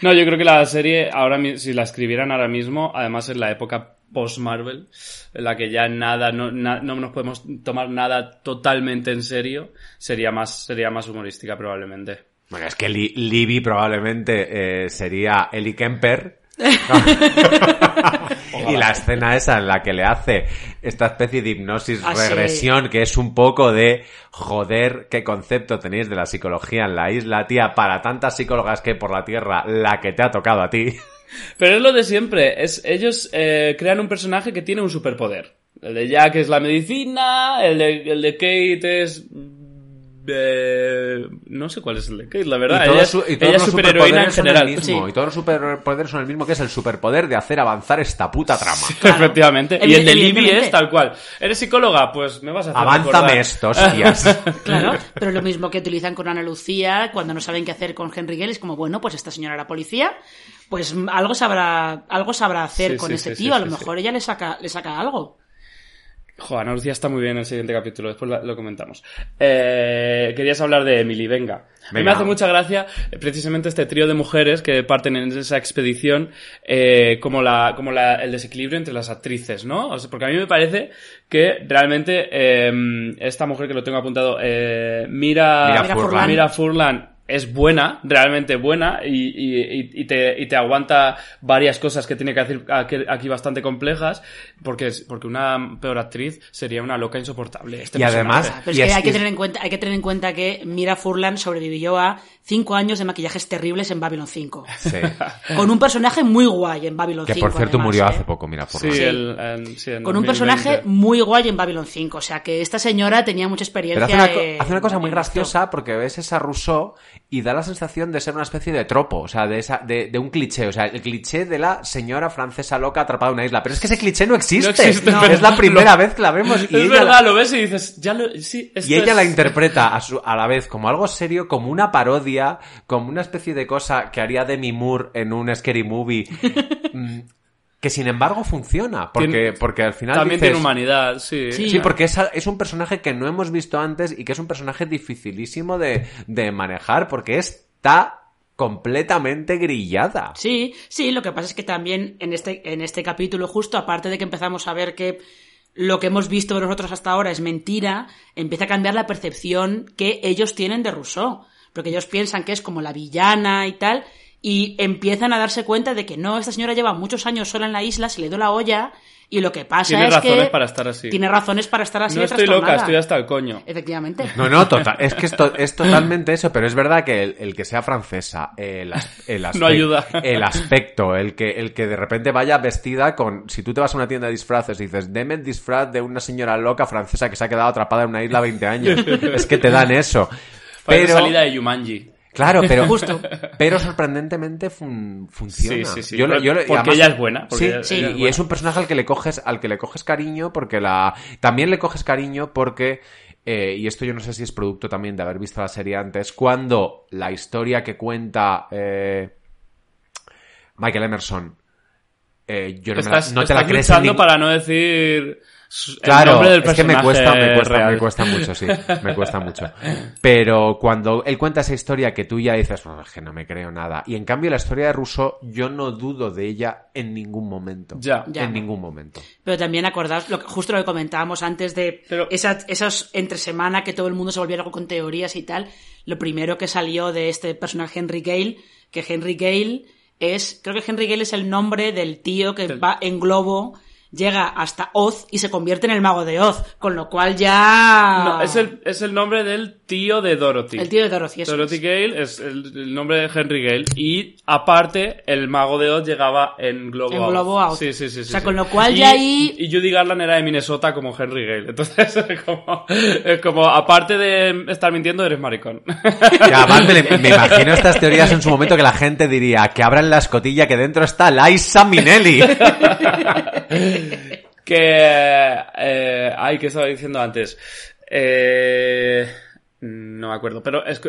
No, yo creo que la serie, ahora si la escribieran ahora mismo, además en la época post-Marvel, en la que ya nada, no, no nos podemos tomar nada totalmente en serio, sería más, sería más humorística probablemente. bueno, es que Li- Libby probablemente eh, sería Ellie Kemper. y la escena esa en la que le hace esta especie de hipnosis Ah, sí. regresión que es un poco de joder qué concepto tenéis de la psicología en la isla, tía, para tantas psicólogas que hay por la tierra, la que te ha tocado a ti. Pero es lo de siempre, es, ellos eh, crean un personaje que tiene un superpoder. El de Jack es la medicina, el de, el de Kate es... eh, no sé cuál es el de Kate, la verdad. y todos, ella es, su- y todos ella es los superheroína en general. el mismo. Sí. Y todos los superpoderes son el mismo, que es el superpoder de hacer avanzar esta puta trama. Efectivamente. Y el de Libby es tal cual. ¿Eres psicóloga? Pues me vas a hacer Avánzame recordar. esto, hostias. Claro, pero lo mismo que utilizan con Ana Lucía cuando no saben qué hacer con Henry Gale es como, bueno, pues esta señora era policía, pues algo sabrá, algo sabrá hacer Sí, con sí, este sí, tío, sí, a lo sí, mejor ella le saca, le saca algo. Joder, Ana Lucía está muy bien en el siguiente capítulo, después lo comentamos. Eh, querías hablar de Emily, venga. A mí me hace mucha gracia eh, precisamente este trío de mujeres que parten en esa expedición eh, como, la, como la, el desequilibrio entre las actrices, ¿no? O sea, porque a mí me parece que realmente eh, esta mujer que lo tengo apuntado, eh, Mira, Mira Mira Furlan. Mira Furlan es buena, realmente buena, y, y- te, y te aguanta varias cosas que tiene que hacer aquí, aquí bastante complejas, porque, es- porque una peor actriz sería una loca insoportable. Este Y además-. Pero es Y que es- hay que tener en cuenta, hay que tener en cuenta que Mira Furlan sobrevivió a cinco años de maquillajes terribles en Babylon 5. Sí. Con un personaje muy guay en Babylon Que 5. por cierto además, murió ¿eh? hace poco, mira, por Sí, lo- el- en- sí, en Con un 2020. personaje muy guay en Babylon 5. O sea que esta señora tenía mucha experiencia. Pero hace una, en- hace una cosa muy graciosa porque ves esa Rousseau y da la sensación de ser una especie de tropo, o sea, de, esa, de, de un cliché, o sea, el cliché de la señora francesa loca atrapada en una isla. Pero es que ese cliché no existe. No existe, No. pero- Es la primera vez que la vemos y Es ella, verdad, la, lo ves y dices, ya lo, sí, esto y ella es- la interpreta a, su- a la vez como algo serio, como una parodia, como una especie de cosa que haría Demi Moore en un scary movie. que sin embargo funciona, porque, Tiene- porque al final También dices, tiene humanidad, sí. Sí. Sí, porque es, es un personaje que no hemos visto antes y que es un personaje dificilísimo de, de manejar porque está completamente grillada. Sí, sí, lo que pasa es que también en este, en este capítulo, justo aparte de que empezamos a ver que lo que hemos visto de nosotros hasta ahora es mentira, empieza a cambiar la percepción que ellos tienen de Rousseau. Porque ellos piensan que es como la villana y tal, y empiezan a darse cuenta de que no, esta señora lleva muchos años sola en la isla, se le dio la olla, y lo que pasa Tiene es razones que... para estar así. Tiene razones para estar así No estoy loca, estoy hasta el coño. Efectivamente. No, no, total, es que esto es totalmente eso, pero es verdad que el, el que sea francesa, el, as- el aspecto, ayuda. el aspecto, el que, el que de repente vaya vestida con, si tú te vas a una tienda de disfraces y dices, deme el disfraz de una señora loca francesa que se ha quedado atrapada en una isla 20 años, es que te dan eso. Pero, salida de Yumanji. Claro, pero Justo. Pero sorprendentemente fun- funciona. Sí, sí, sí. Yo yo Porque ella es buena, porque sí, ella- sí, ella es y es un personaje al que le coges, al que le coges cariño porque la, también le coges cariño porque eh, y esto yo no sé si es producto también de haber visto la serie antes, cuando la historia que cuenta eh, Michael Emerson, eh, yo no, me la- Estás, no te la estás crees luchando ningún- para no decir el Claro, nombre del es que me cuesta, me cuesta, real. me cuesta mucho, sí, me cuesta mucho. Pero cuando él cuenta esa historia que tú ya dices, "Oh, es que no me creo nada. Y en cambio la historia de Rousseau, yo no dudo de ella en ningún momento. Ya. Ya. En ningún momento. Pero también acordaos lo que, justo lo que comentábamos antes de Pero- esa, esos entre semana que todo el mundo se volvió loco con teorías y tal. Lo primero que salió de este personaje Henry Gale, que Henry Gale es, creo que Henry Gale es el nombre del tío que Del- va en globo, llega hasta Oz y se convierte en el mago de Oz, con lo cual ya... No, es el, es el nombre del tío de Dorothy. El tío de Dorothy, eso Dorothy es. Gale es el, el nombre de Henry Gale. Y aparte, el mago de Oz llegaba en Globo En. Globo Out. Sí, sí, sí. O sea, sí. con lo cual Y- ya ahí- Y Judy Garland era de Minnesota como Henry Gale. Entonces, es como, es como aparte de estar mintiendo, eres maricón. Que aparte me imagino estas teorías en su momento que la gente diría que abran la escotilla que dentro está Liza Minnelli. que... Eh, ay, ¿qué estaba diciendo antes? Eh... No me acuerdo, pero es,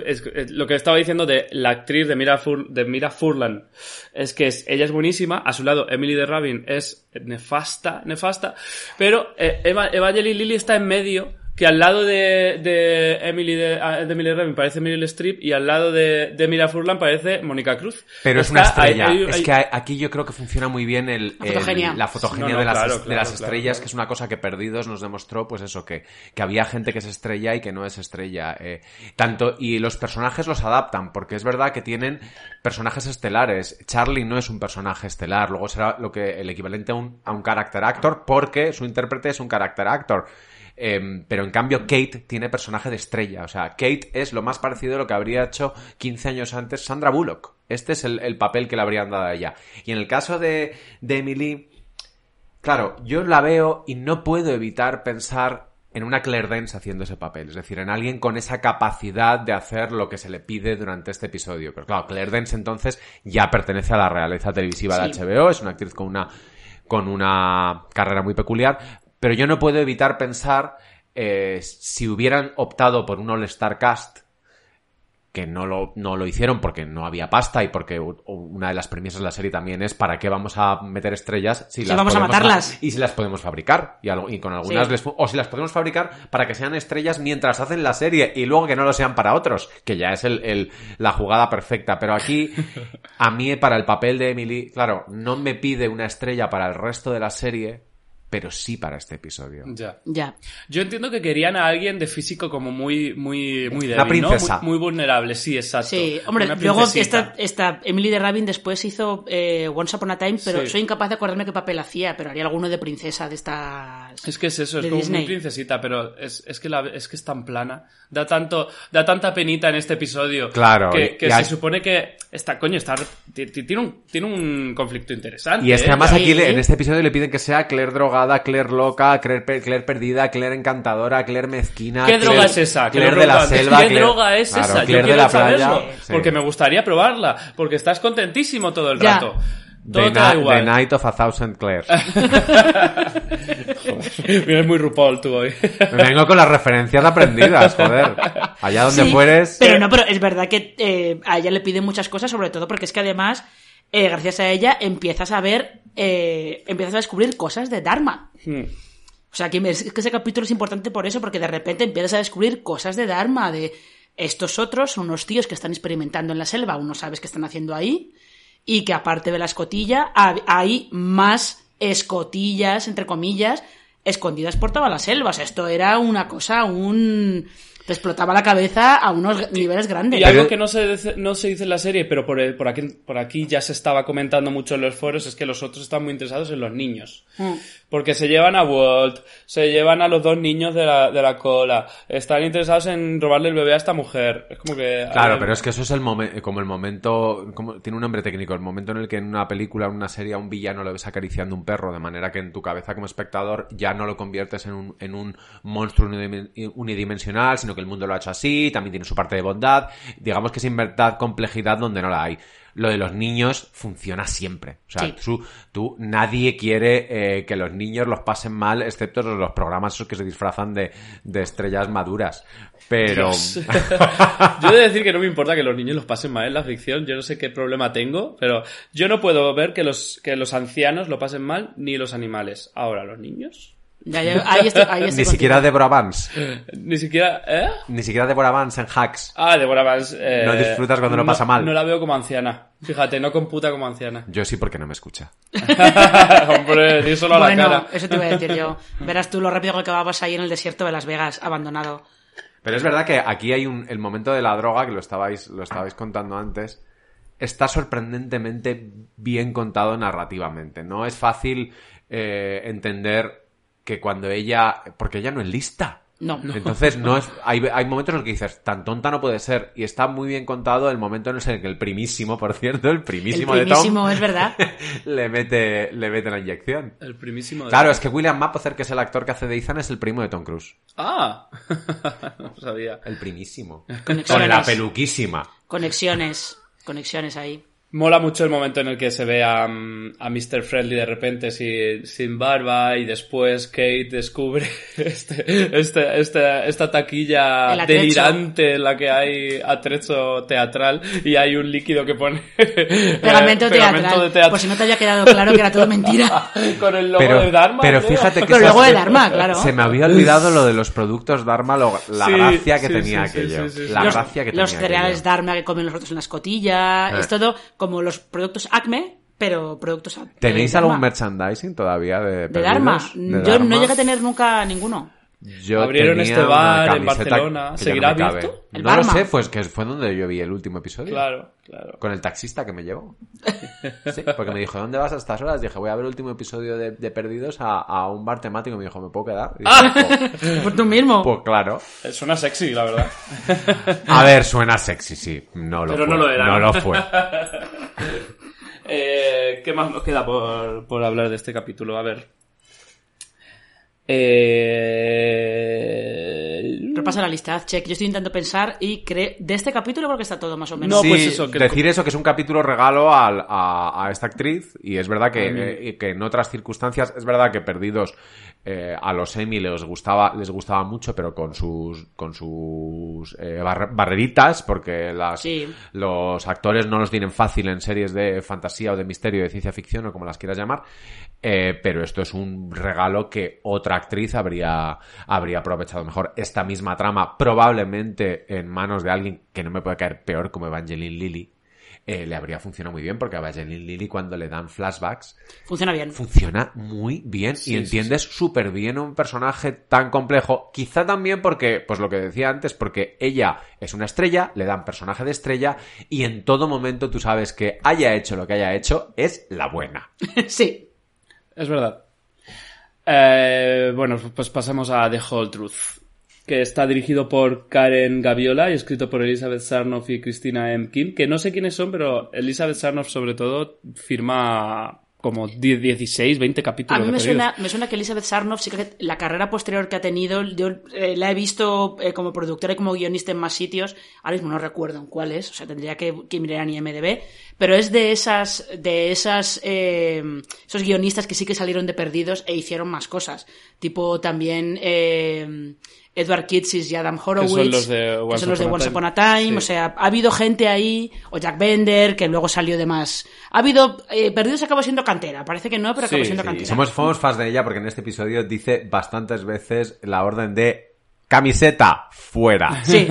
lo que estaba diciendo de la actriz de Mira, Fur- de Mira Furlan es que ella es buenísima, a su lado Emily de Rabin es nefasta, nefasta, pero eh, Eva, Evangeline Lilly está en medio, que al lado de, de Emily de, ah, de Emily parece Meryl Streep y al lado de, de Mira Furlan parece Mónica Cruz. Pero es una hay- estrella. hay- es hay- que aquí yo creo que funciona muy bien el, La fotogenia. el- la fotogenia No, no, de las, claro, de las claro, estrellas, claro. que es una cosa que Perdidos nos demostró, pues eso, que, que había gente que es estrella y que no es estrella. eh. tanto, y los personajes los adaptan, porque es verdad que tienen personajes estelares. Charlie no es un personaje estelar, luego será lo que, el equivalente a un, a un character actor, porque su intérprete es un character actor. Em, pero en cambio Kate tiene personaje de estrella. O sea, Kate es lo más parecido a lo que habría hecho 15 años antes Sandra Bullock. Este es el, el papel que le habrían dado a ella. Y en el caso de, de Emily, claro, yo la veo y no puedo evitar pensar en una Claire Danes haciendo ese papel. Es decir, en alguien con esa capacidad de hacer lo que se le pide durante este episodio. Pero claro, Claire Danes entonces ya pertenece a la realeza televisiva de. HBO. Es una actriz con una, con una carrera muy peculiar. Pero yo no puedo evitar pensar eh, si hubieran optado por un All-Star Cast, que no lo, no lo hicieron porque no había pasta y porque una de las premisas de la serie también es para qué vamos a meter estrellas si, Si las vamos a podemos matarlas. y si las podemos fabricar y, algo- y con algunas Sí. les o si las podemos fabricar para que sean estrellas mientras hacen la serie y luego que no lo sean para otros que ya es el, el- la jugada perfecta pero aquí a mí para el papel de Emily claro no me pide una estrella para el resto de la serie pero sí para este episodio. Ya. Ya. Yo entiendo que querían a alguien de físico como muy, muy, muy débil, Una princesa. ¿no? Muy, muy vulnerable, sí, exacto. Sí, hombre, Una luego esta, esta Emily de Rabin después hizo eh, Once Upon a Time, pero Sí. soy incapaz de acordarme qué papel hacía, pero haría alguno de princesa de estas... Es que es eso, es como Disney. muy princesita, pero es, es que la, es que es tan plana. Da tanto, da tanta penita en este episodio. Claro, Que, que se hay- supone que está, coño, está, ti- ti- tiene un, tiene un conflicto interesante. Y es que ¿eh? además Sí. aquí en este episodio le piden que sea Claire drogada, Claire loca, Claire, pe- Claire perdida, Claire encantadora, Claire mezquina. ¿Qué Claire- droga es esa? Claire me de la selva. ¿Qué Claire- droga es Claro, esa? Yo Claire de la playa. Sí. Porque me gustaría probarla. Porque estás contentísimo todo el Ya. rato. The, Todo Na- igual. The Night of a Thousand Claires. Vienes muy RuPaul tú hoy. Me vengo con las referencias aprendidas, joder. Allá donde Sí, fueres. Pero no, pero es verdad que eh, a ella le piden muchas cosas, sobre todo porque es que además, eh, gracias a ella, empiezas a ver, eh, empiezas a descubrir cosas de Dharma. Hmm. O sea, que es que ese capítulo es importante por eso, porque de repente empiezas a descubrir cosas de Dharma, de estos otros son unos tíos que están experimentando en la selva, aún no sabes qué están haciendo ahí, y que aparte de la escotilla, hay más escotillas, entre comillas, escondidas por toda la selva. O sea, esto era una cosa, un... te explotaba la cabeza a unos niveles grandes. Y algo que no se, dice- no se dice en la serie, pero por, el- por, aquí, por aquí ya se estaba comentando mucho en los foros, es que los otros están muy interesados en los niños. Mm. Porque se llevan a Walt, se llevan a los dos niños de la, de la cola, están interesados en robarle el bebé a esta mujer. Es como que... Claro, eh, pero es que eso es el momento, como el momento, como, tiene un nombre técnico, el momento en el que en una película, en una serie, a un villano le ves acariciando un perro, de manera que en tu cabeza como espectador ya no lo conviertes en un, en un monstruo unidim- unidimensional, sino que el mundo lo ha hecho así, también tiene su parte de bondad, digamos que es inventar complejidad donde no la hay. Lo de los niños funciona siempre. O sea, Sí. tú, tú- nadie quiere eh, que los niños los pasen mal, excepto los, los programas esos que se disfrazan de, de estrellas maduras. Pero... Yo he de decir que no me importa que los niños los pasen mal en la ficción, yo no sé qué problema tengo, pero yo no puedo ver que los, que los ancianos lo pasen mal ni los animales. Ahora, los niños. Ya, ya, ahí estoy, ahí estoy Ni siquiera. Deborah Vance. Ni siquiera... ¿Eh? Ni siquiera Deborah Vance en Hacks. Ah, Deborah Vance. eh, No disfrutas cuando lo no- pasa mal. No la veo como anciana. Fíjate, no computa como anciana. Yo sí porque no me escucha. Hombre, di solo a la Bueno, cara. eso te iba a decir yo. Verás tú lo rápido que acababas ahí en el desierto de Las Vegas, abandonado. Pero es verdad que aquí hay un, el momento de la droga, que lo estabais, lo estabais contando antes, está sorprendentemente bien contado narrativamente. No es fácil eh, entender que cuando ella, porque ella no es lista. No. Entonces, no es, hay, hay momentos en los que dices, tan tonta no puede ser. Y está muy bien contado el momento en el que el primísimo, por cierto, el El primísimo, de primísimo, Tom, es verdad. le mete, le mete la inyección. El primísimo de... Claro, es que William Mapother, que es el actor que hace de Ethan, es el primo de Tom Cruise. Ah, no lo sabía. El primísimo. Conexiones. Con la peluquísima. Conexiones. Conexiones ahí. Mola mucho el momento en el que se ve a, mm, a Mr. Friendly de repente sin, sin barba y después Kate descubre este, este, este- esta taquilla delirante en la que hay atrecho teatral y hay un líquido que pone eh, Pegamento, teatral. de teatro. Por si no te había quedado claro que era todo mentira. con el logo Pero, de Dharma. pero creo. fíjate que Con el logo de Dharma, claro. Se me había olvidado lo de los productos Dharma, lo- la Sí, gracia que sí, tenía sí, aquello. La los, gracia que los tenía cereales aquello. Dharma que comen los otros en la escotilla. Eh. Es todo como los productos Acme, pero productos eh, ¿Tenéis algún merchandising todavía de De Dharma. De Yo Dharma? no llegué a tener nunca ninguno. Yo Abrieron este bar en Barcelona. ¿Seguirá no abierto? No lo sé, pues que fue donde yo vi el último episodio. Claro, claro. Con el taxista que me llevó. Sí, porque me dijo, ¿dónde vas a estas horas? Dije, voy a ver el último episodio de, de Perdidos a, a un bar temático. Y me dijo, ¿me puedo quedar? Dije, pues, Por tú mismo. pues claro. Eh, Suena sexy, la verdad. A ver, suena sexy, sí. No lo Pero fue. no lo era, No ¿no? lo fue. Eh, ¿Qué más nos queda por, por hablar de este capítulo? A ver. Eh... Repasa la lista, haz check. Yo estoy intentando pensar y creo... De este capítulo creo que está todo más o menos. No, sí, pues eso, que- decir eso, que es un capítulo regalo al- a, a esta actriz, y es verdad que, eh, que en otras circunstancias, es verdad que Perdidos eh, a los Emmy les gustaba, les gustaba mucho, pero con sus, con sus eh, barre- barreritas, porque las, Sí. los actores no los tienen fácil en series de fantasía o de misterio, de ciencia ficción, o como las quieras llamar, eh, pero esto es un regalo que otra actriz habría, habría aprovechado mejor. Esta misma trama, probablemente en manos de alguien que no me puede caer peor como Evangeline Lilly, eh, le habría funcionado muy bien porque a Evangeline Lilly cuando le dan flashbacks Funciona bien. funciona muy bien Sí, y sí, entiendes súper bien un personaje tan complejo. Quizá también porque, pues lo que decía antes, porque ella es una estrella, le dan personaje de estrella y en todo momento tú sabes que haya hecho lo que haya hecho es la buena. sí. Es verdad. Eh, bueno, pues pasamos a The Whole Truth, que está dirigido por Karen Gaviola y escrito por Elizabeth Sarnoff y Christina M. Kim, que no sé quiénes son, pero Elizabeth Sarnoff sobre todo firma como 10, 16, 20 A capítulos. mí de me suena, me suena que Elizabeth Sarnoff, sí que la carrera posterior que ha tenido, yo eh, la he visto eh, como productora y como guionista en más sitios, ahora mismo no recuerdo en cuáles, o sea, tendría que, que mirar en IMDB, pero es de esas, de esas, eh, esos guionistas que sí que salieron de perdidos e hicieron más cosas, tipo también eh, Edward Kitsis y Adam Horowitz, son los de que Once son los de Upon a Once Time. Upon a Time, Sí. o sea, ha habido gente ahí, o Jack Bender, que luego salió de más. Ha habido, eh, Perdidos acabó siendo cantera, parece que no, pero acabó Sí, siendo sí, cantera. Somos, somos fans de ella porque en este episodio dice bastantes veces la orden de camiseta fuera. Sí.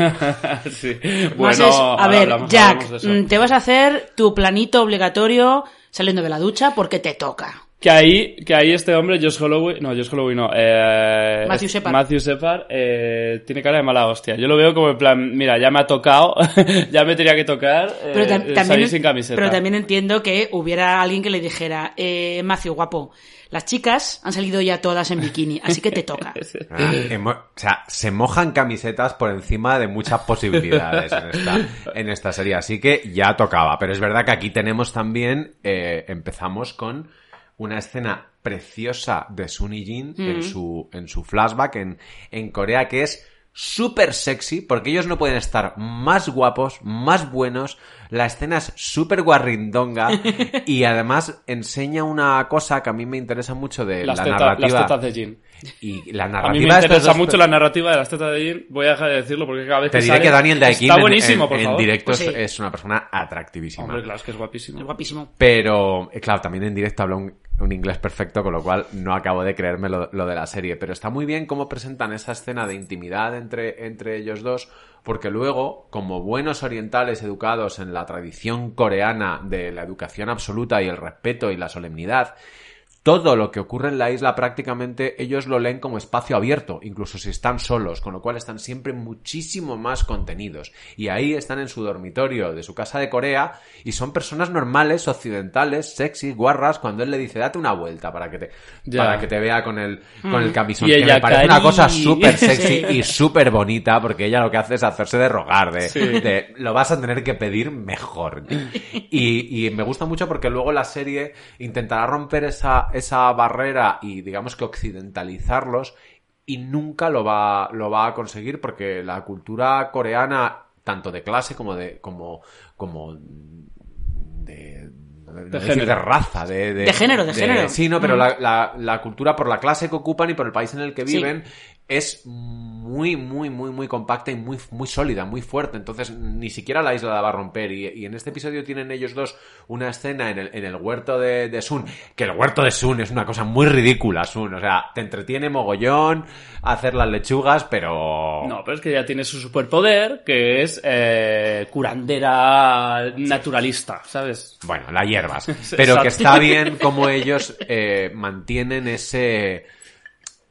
sí. Más Bueno, es, a ver, hablamos- Jack, hablamos mm, te vas a hacer tu planito obligatorio saliendo de la ducha porque te toca. Que ahí, que ahí este hombre, Josh Holloway, no, Josh Holloway no, eh, Matthew Shepard. Matthew Shepard, eh, tiene cara de mala hostia. Yo lo veo como en plan, mira, ya me ha tocado, ya me tenía que tocar, eh, Pero, tam- salir también, sin camiseta. pero también entiendo que hubiera alguien que le dijera, eh, Matthew, guapo, las chicas han salido ya todas en bikini, así que te toca. Ah, o sea, se mojan camisetas por encima de muchas posibilidades en esta, en esta serie, así que ya tocaba. Pero es verdad que aquí tenemos también, eh, empezamos con una escena preciosa de Sun y Jin en, su, en su flashback en, en Corea que es súper sexy porque ellos no pueden estar más guapos, más buenos. La escena es súper guarrindonga y además enseña una cosa que a mí me interesa mucho de las, la teta- narrativa. las tetas de Jin. Y la A mí narrativa me de estos interesa dos mucho la narrativa de las tetas de Jin. Voy a dejar de decirlo porque cada vez Te que diré sale, que Daniel Daekim está en- buenísimo, en, por en favor. directo Pues es- sí. es una persona atractivísima. Hombre, claro, es que es guapísimo. Es guapísimo. Pero, eh, claro, también en directo habla un, un inglés perfecto, con lo cual no acabo de creerme lo, lo de la serie. Pero está muy bien cómo presentan esa escena de intimidad entre, entre ellos dos, porque luego, como buenos orientales educados en la tradición coreana de la educación absoluta y el respeto y la solemnidad, todo lo que ocurre en la isla prácticamente ellos lo leen como espacio abierto, incluso si están solos, con lo cual están siempre muchísimo más contenidos. Y ahí están en su dormitorio de su casa de Corea y son personas normales, occidentales, sexy, guarras, cuando él le dice date una vuelta para que te, Ya. para que te vea con el, con el camisón. Y que ella, me parece una cosa súper sexy y súper bonita porque ella lo que hace es hacerse de rogar, de, Sí. de, lo vas a tener que pedir mejor. Y, y me gusta mucho porque luego la serie intentará romper esa, esa barrera y digamos que occidentalizarlos y nunca lo va, lo va a conseguir porque la cultura coreana, tanto de clase como de, como, como de, no decir género. de raza, de, De género, de género. Sí, no, pero Mm. la, la- la cultura por la clase que ocupan y por el país en el que Sí. Es muy, muy, muy, muy compacta y muy, muy sólida, muy fuerte. Entonces, ni siquiera la isla la va a romper. Y, y en este episodio tienen ellos dos una escena en el, en el huerto de, de Sun, que el huerto de Sun es una cosa muy ridícula, Sun. O sea, te entretiene mogollón hacer las lechugas, pero... No, pero es que ya tiene su superpoder, que es eh, curandera naturalista, ¿sabes? Bueno, la hierbas. Pero que está bien como ellos eh, mantienen ese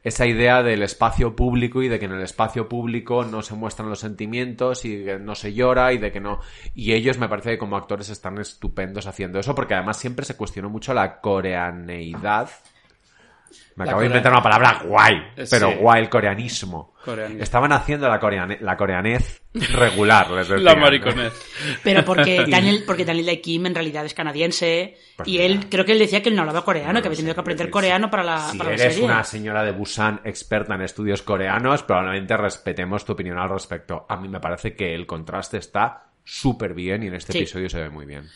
esa idea del espacio público y de que en el espacio público no se muestran los sentimientos y no se llora y de que no. Y ellos me parece que como actores están estupendos haciendo eso porque además siempre se cuestionó mucho la coreaneidad me La acabo de inventar una palabra guay, pero sí. guay, el coreanismo. Coreanismo. Estaban haciendo la, coreane- la coreanez regular, les La decían. mariconez. Pero porque Daniel, porque Daniel Dae Kim en realidad es canadiense Pues y mira. él, creo que él decía que él no hablaba coreano, No que había tenido que aprender sí, coreano para la, si para la eres serie. una señora de Busan experta en estudios coreanos, probablemente respetemos tu opinión al respecto. A mí me parece que el contraste está súper bien y en este Sí. episodio se ve muy bien.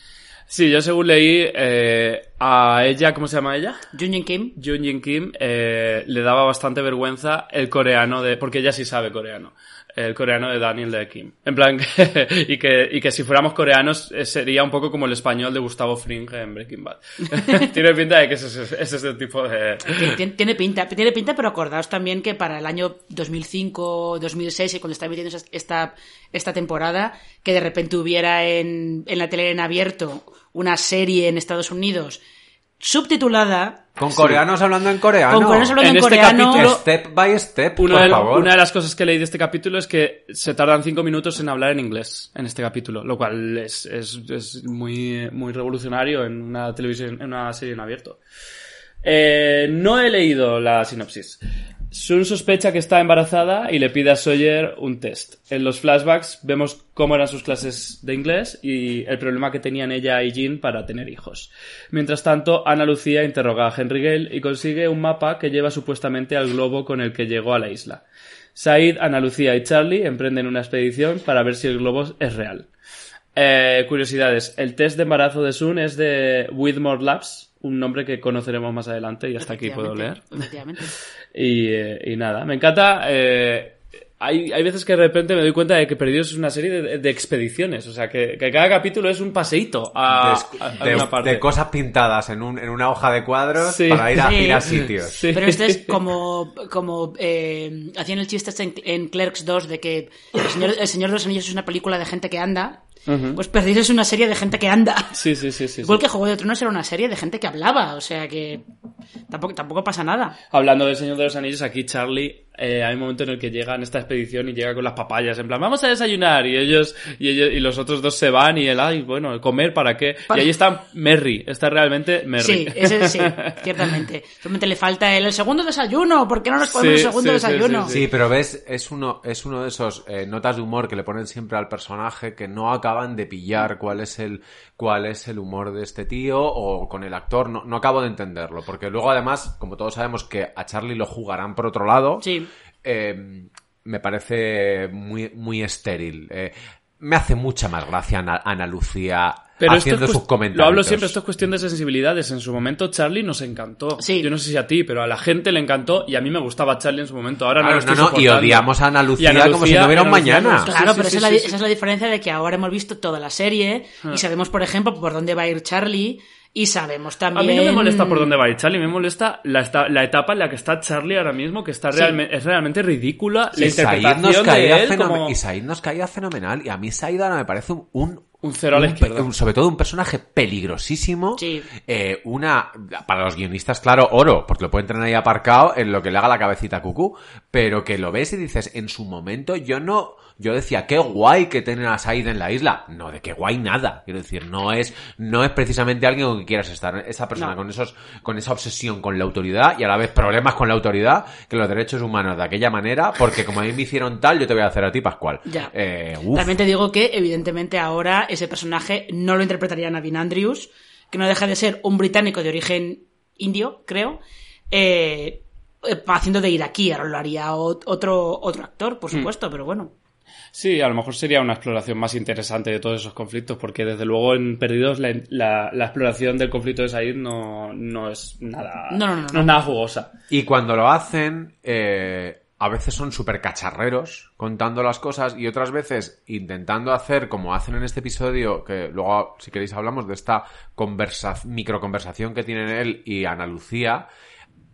Sí, yo según leí, eh, a ella, ¿cómo se llama ella? Junjin Kim. Jun Jin Kim eh, le daba bastante vergüenza el coreano de porque ella sí sabe coreano el coreano de Daniel de Kim. En plan, y, que, y que si fuéramos coreanos eh, sería un poco como el español de Gustavo Fring en Breaking Bad. tiene pinta de que ese es ese tipo de... Tiene, pinta, tiene pinta, pero acordaos también que para el año 2005, 2006, y cuando está emitiendo esta, esta temporada, que de repente hubiera en, en la tele en abierto una serie en Estados Unidos subtitulada. Con coreanos hablando en coreano. Con coreanos hablando en, este coreano. Capítulo, step by step, una, por de, favor. una de las cosas que leí de este capítulo es que se tardan cinco minutos en hablar en inglés en este capítulo, lo cual es, es, es muy, muy revolucionario en una televisión, en una serie en abierto. Eh, no he leído la sinopsis. Sun sospecha que está embarazada y le pide a Sawyer un test. En los flashbacks vemos cómo eran sus clases de inglés y el problema que tenían ella y Jean para tener hijos. Mientras tanto, Ana Lucía interroga a Henry Gale y consigue un mapa que lleva supuestamente al globo con el que llegó a la isla. Said, Ana Lucía y Charlie emprenden una expedición para ver si el globo es real. Eh, curiosidades. El test de embarazo de Sun es de Whitmore Labs, un nombre que conoceremos más adelante y hasta aquí puedo leer. Y, eh, y, nada, me encanta. Eh, hay, hay veces que de repente me doy cuenta de que Perdidos es una serie de, de expediciones. O sea, que, que, cada capítulo es un paseíto a, de, a, a una parte. de, cosas pintadas en, un, en una hoja de cuadros sí. para ir a, sí. ir a sitios. Sí. Pero esto es como, como eh, hacían el chiste este en, en Clerks 2 de que el señor, el señor de los Anillos es una película de gente que anda. Uh -huh. Pues Perdidos es una serie de gente que anda. Sí, sí, sí. sí Igual sí. que Juego de Tronos era una serie de gente que hablaba. O sea que tampoco, tampoco pasa nada. Hablando del Señor de los Anillos, aquí Charlie, eh, hay un momento en el que llega en esta expedición y llega con las papayas, en plan, vamos a desayunar. Y ellos, y ellos, y los otros dos se van y él, ay, bueno, comer para qué. Para... Y ahí está Merry, está realmente Merry. Sí, ese sí, ciertamente. Solamente le falta el, el segundo desayuno, ¿por qué no nos ponemos sí, el segundo sí, desayuno? Sí, pero ves, es uno, es uno de esos eh, notas de humor que le ponen siempre al personaje que no acaban de pillar cuál es el, cuál es el humor de este tío o con el actor, no, no acabo de entenderlo, porque luego además, como todos sabemos que a Charlie lo jugarán por otro lado, sí. eh, me parece muy, muy estéril. Eh, me hace mucha más gracia Ana, Ana Lucía pero haciendo sus comentarios. Lo hablo siempre, esto es cuestión de sensibilidades. En su momento Charlie nos encantó. Sí. Yo no sé si a ti, pero a la gente le encantó y a mí me gustaba Charlie en su momento. Ahora claro, no, lo no, no, y odiamos a Ana Lucía, Ana Lucía como si no hubiera un mañana. No, claro, sí, pero sí, esa, sí, es la, esa, es la, diferencia de que ahora hemos visto toda la serie ah. y sabemos, por ejemplo, por dónde va a ir Charlie. Y sabemos también... A mí no me molesta por dónde va a ir Charlie, me molesta la, la etapa en la que está Charlie ahora mismo, que está sí. realmente, es realmente ridícula la interpretación nos de él como... Y Said nos caía fenomenal, y a mí Said ahora me parece un, un cero a la izquierda. Un, sobre todo un personaje peligrosísimo. Sí. Eh, una, para los guionistas, claro, oro, porque lo pueden tener ahí aparcado en lo que le haga la cabecita a cucú. Pero que lo ves y dices, en su momento yo no, yo decía, qué guay que tienen a Said en la isla. No, de qué guay nada. Quiero decir, no es, no es precisamente alguien con que quieras estar. Esa persona no. con esos, con esa obsesión con la autoridad y a la vez problemas con la autoridad, que los derechos humanos de aquella manera, porque como a mí me hicieron tal, yo te voy a hacer a ti Pascual. Ya. Eh, También te digo que, evidentemente, ahora ese personaje no lo interpretaría Navin Andrews, que no deja de ser un británico de origen indio, creo, eh, haciendo de iraquí, ahora lo haría otro, otro actor, por supuesto, mm. pero bueno. Sí, a lo mejor sería una exploración más interesante de todos esos conflictos, porque desde luego en Perdidos la, la, la exploración del conflicto de Said no, no es nada no, no, no, no, es nada jugosa. Y cuando lo hacen, eh, a veces son súper cacharreros contando las cosas y otras veces intentando hacer como hacen en este episodio, que luego si queréis hablamos de esta conversa microconversación que tienen él y Ana Lucía,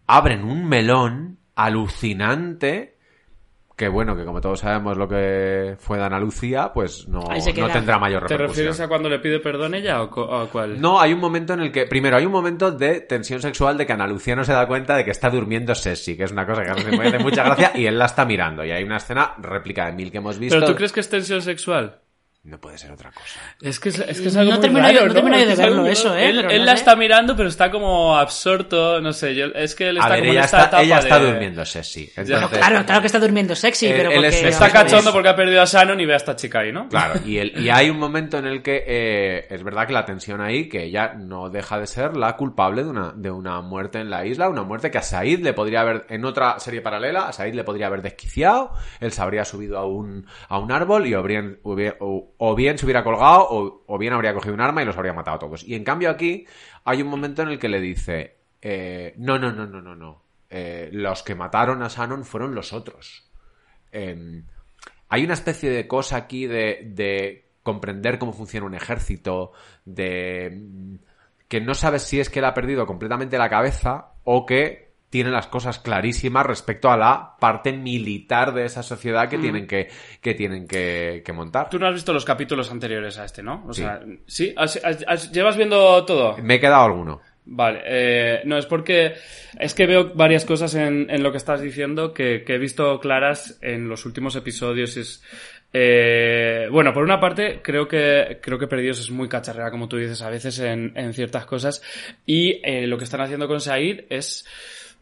abren un melón alucinante que bueno, que como todos sabemos lo que fue de Ana Lucía, pues no, no tendrá mayor repercusión. ¿Te refieres a cuando le pide perdón ella o, o, cuál? No, hay un momento en el que, primero, hay un momento de tensión sexual de que Ana Lucía no se da cuenta de que está durmiendo Sessi, que es una cosa que a mí me hace mucha gracia, y él la está mirando. Y hay una escena réplica de mil que hemos visto. ¿Pero tú crees que es tensión sexual? No puede ser otra cosa. Es que es, es, que es algo no muy termino raro, yo, ¿no? termino yo de Es verlo algo- eso, ¿eh? Él, él no la sé. está mirando, pero está como absorto, no sé. Yo, es que él está A ver, como ella en esta está, etapa ella está de- durmiendo. Entonces, Claro, claro que está durmiendo sexy, Él- pero él es- porque... Está cachondo es. porque ha perdido a Shannon y ve a esta chica ahí, ¿no? Claro, y, el, y hay un momento en el que eh, es verdad que la tensión ahí, que ella no deja de ser la culpable de una, de una muerte en la isla, una muerte que a Said le podría haber, en otra serie paralela, a Said le podría haber desquiciado, él se habría subido a un, a un árbol y o bien, o bien- se hubiera colgado o, o bien habría cogido un arma y los habría matado a todos. Y en cambio aquí hay un momento en el que le dice, eh, no, no, no, no, no, no, Eh, los que mataron a Shannon fueron los otros. Em, hay una especie de cosa aquí de, de comprender cómo funciona un ejército, de mm, que no sabes si es que él ha perdido completamente la cabeza o que tiene las cosas clarísimas respecto a la parte militar de esa sociedad que tienen que, que tienen que, que montar. Tú no has visto los capítulos anteriores a este, ¿no? O Sí. sea, ¿sí? ¿Has- has- has- ¿Llevas viendo todo? Me he quedado alguno. Vale, eh, no, es porque es que veo varias cosas en, en lo que estás diciendo que, que he visto claras en los últimos episodios. Es, eh, bueno, por una parte, creo que, creo que Perdidos es muy cacharrera, como tú dices, a veces en, en ciertas cosas. Y eh, lo que están haciendo con Said es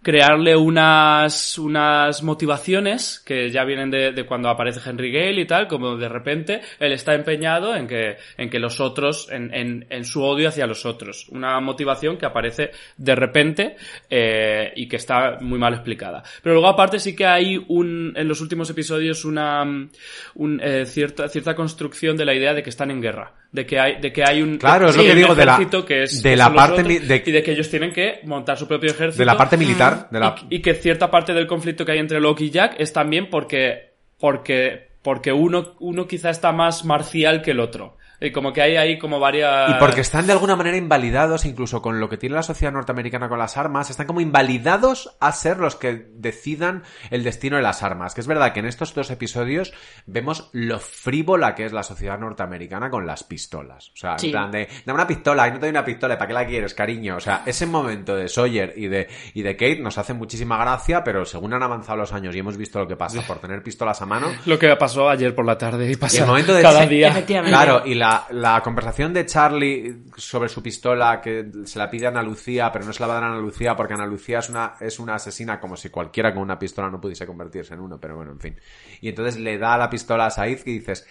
crearle unas, unas motivaciones que ya vienen de, de cuando aparece Henry Gale y tal, como de repente él está empeñado en que, en que los otros, en, en, en su odio hacia los otros. Una motivación que aparece de repente eh, y que está muy mal explicada. Pero luego aparte sí que hay un, en los últimos episodios una mm, un, eh, cierta, cierta construcción de la idea de que están en guerra. De que hay, de que hay un, Claro, es sí, lo que digo, de la- que es, de que la parte otros de- y de que ellos tienen que montar su propio ejército. De la parte militar, de la... y, y que cierta parte del conflicto que hay entre Loki y Jack es también porque porque porque uno uno quizá está más marcial que el otro y como que hay ahí como varias Y porque están de alguna manera invalidados, incluso con lo que tiene la sociedad norteamericana con las armas, están como invalidados a ser los que decidan el destino de las armas. Que es verdad que en estos dos episodios vemos lo frívola que es la sociedad norteamericana con las pistolas. O sea, Sí. en plan de, dame una pistola y no te doy una pistola, ¿para qué la quieres, cariño? O sea, ese momento de Sawyer y de, y de Kate nos hace muchísima gracia, pero según han avanzado los años y hemos visto lo que pasa por tener pistolas a mano, lo que pasó ayer por la tarde y y pasa el momento de cada día Efectivamente. Claro, y la, la conversación de Charlie sobre su pistola que se la pide a Ana Lucía, pero no se la va a dar a Ana Lucía porque Ana Lucía es una, es una asesina como si cualquiera con una pistola no pudiese convertirse en uno, pero bueno, en fin. Y entonces le da la pistola a Said y dices,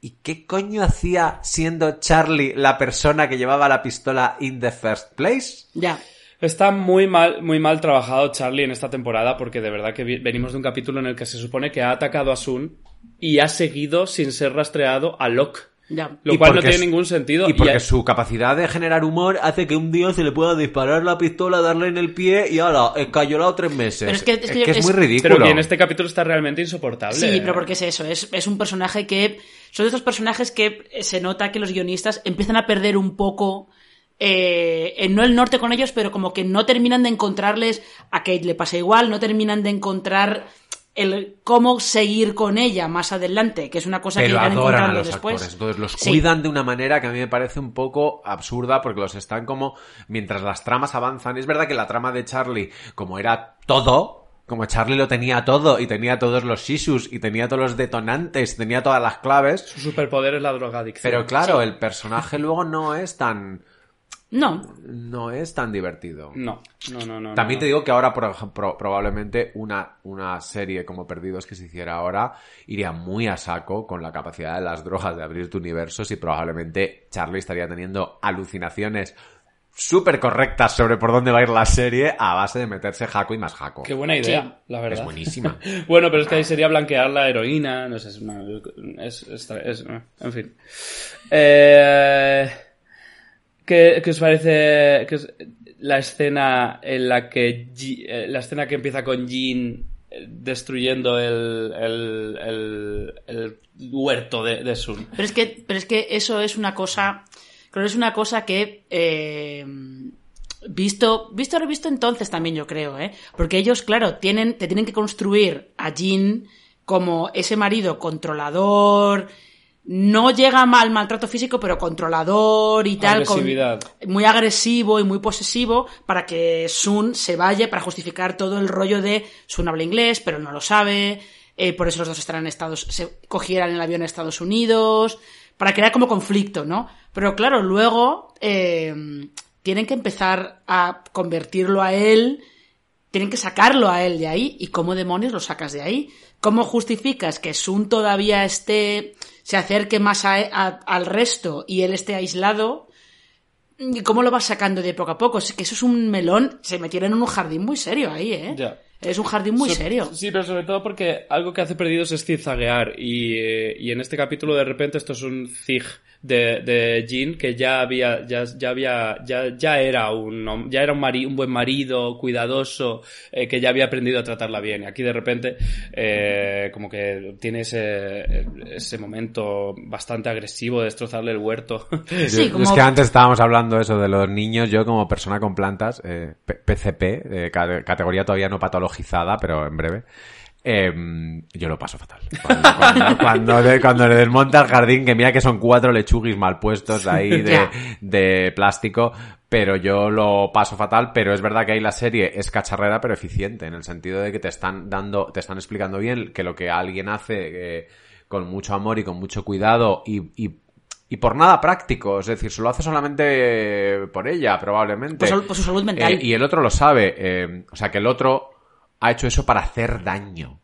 ¿y qué coño hacía siendo Charlie la persona que llevaba la pistola in the first place? Ya. Está muy mal, muy mal trabajado Charlie en esta temporada porque de verdad que venimos de un capítulo en el que se supone que ha atacado a Sun y ha seguido sin ser rastreado a Locke. Ya. Lo Y cual no tiene ningún sentido. Y porque su capacidad de generar humor hace que un día se le pueda disparar la pistola, darle en el pie y ahora, escayolado tres meses. Pero es que- es que es es- muy ridículo. Pero que en este capítulo está realmente insoportable. Sí, pero porque es eso, es, es un personaje que... Son de estos personajes que se nota que los guionistas empiezan a perder un poco... eh, en no el norte con ellos, pero como que no terminan de encontrarles... A Kate le pasa igual, no terminan de encontrar el cómo seguir con ella más adelante, que es una cosa que Pero irán adoran a encontrando los después. actores. Entonces los Sí. cuidan de una manera que a mí me parece un poco absurda porque los están como... Mientras las tramas avanzan... Es verdad que la trama de Charlie, como era todo... Como Charlie lo tenía todo y tenía todos los issues y tenía todos los detonantes tenía todas las claves. Su superpoder es la drogadicción. Pero claro, el personaje luego no es tan... No, No es tan divertido. No, no, no, no. También no. te digo que ahora, por ejemplo, probablemente una, una serie como Perdidos que se hiciera ahora iría muy a saco con la capacidad de las drogas de abrir universos y probablemente Charlie estaría teniendo alucinaciones súper correctas sobre por dónde va a ir la serie a base de meterse jaco y más jaco. Qué buena idea, la verdad. Es buenísima. bueno, pero es que ahí sería blanquear la heroína, no sé, es una... Es, es- es- en fin. Eh, ¿qué, os parece la escena en la que... Eh, la escena que empieza con Jean eh, destruyendo el, el, el, el huerto de, de Sun? Pero es que, pero es que eso es una cosa. Creo que es una cosa que. eh, visto. Visto revisto entonces también, yo creo, ¿eh? Porque ellos, claro, tienen, te tienen que construir a Jean como ese marido controlador. No llega mal maltrato físico, pero controlador y tal. con- muy agresivo y muy posesivo para que Sun se vaya para justificar todo el rollo de Sun habla inglés, pero no lo sabe, eh, por eso los dos estarán en Estados, se cogieran el avión a Estados Unidos, para crear como conflicto, ¿no? Pero claro, luego eh, tienen que empezar a convertirlo a él, tienen que sacarlo a él de ahí, y cómo demonios lo sacas de ahí. ¿Cómo justificas que Sun todavía esté, se acerque más a- a- al resto y él esté aislado? ¿Y cómo lo vas sacando de poco a poco? Es que eso es un melón. Se metieron en un jardín muy serio ahí, ¿eh? Ya. Es un jardín muy So- serio. Sí, pero sobre todo porque algo que hace perdidos es zigzaguear. Y, eh, y en este capítulo, de repente, esto es un zig de, de Jean que ya había, ya, ya había, ya, ya era un, ya era un, mari- un buen marido, cuidadoso, eh, que ya había aprendido a tratarla bien. Y aquí de repente, eh, como que tiene ese, ese momento bastante agresivo de destrozarle el huerto. Sí, como- Es que antes estábamos hablando eso de los niños, yo como persona con plantas, eh, P- PCP, eh, ca- categoría todavía no patologizada, pero en breve, eh, yo lo paso fatal. Cuando, cuando, cuando le, cuando le desmonta el jardín, que mira que son cuatro lechuguis mal puestos ahí de, plástico, pero yo lo paso fatal, pero es verdad que ahí la serie es cacharrera pero eficiente, en el sentido de que te están dando, te están explicando bien que lo que alguien hace eh, con mucho amor y con mucho cuidado y, y y por nada práctico, es decir, se lo hace solamente por ella, probablemente. Por su salud mental. Eh, y el otro lo sabe, eh, o sea, que el otro ha hecho eso para hacer daño.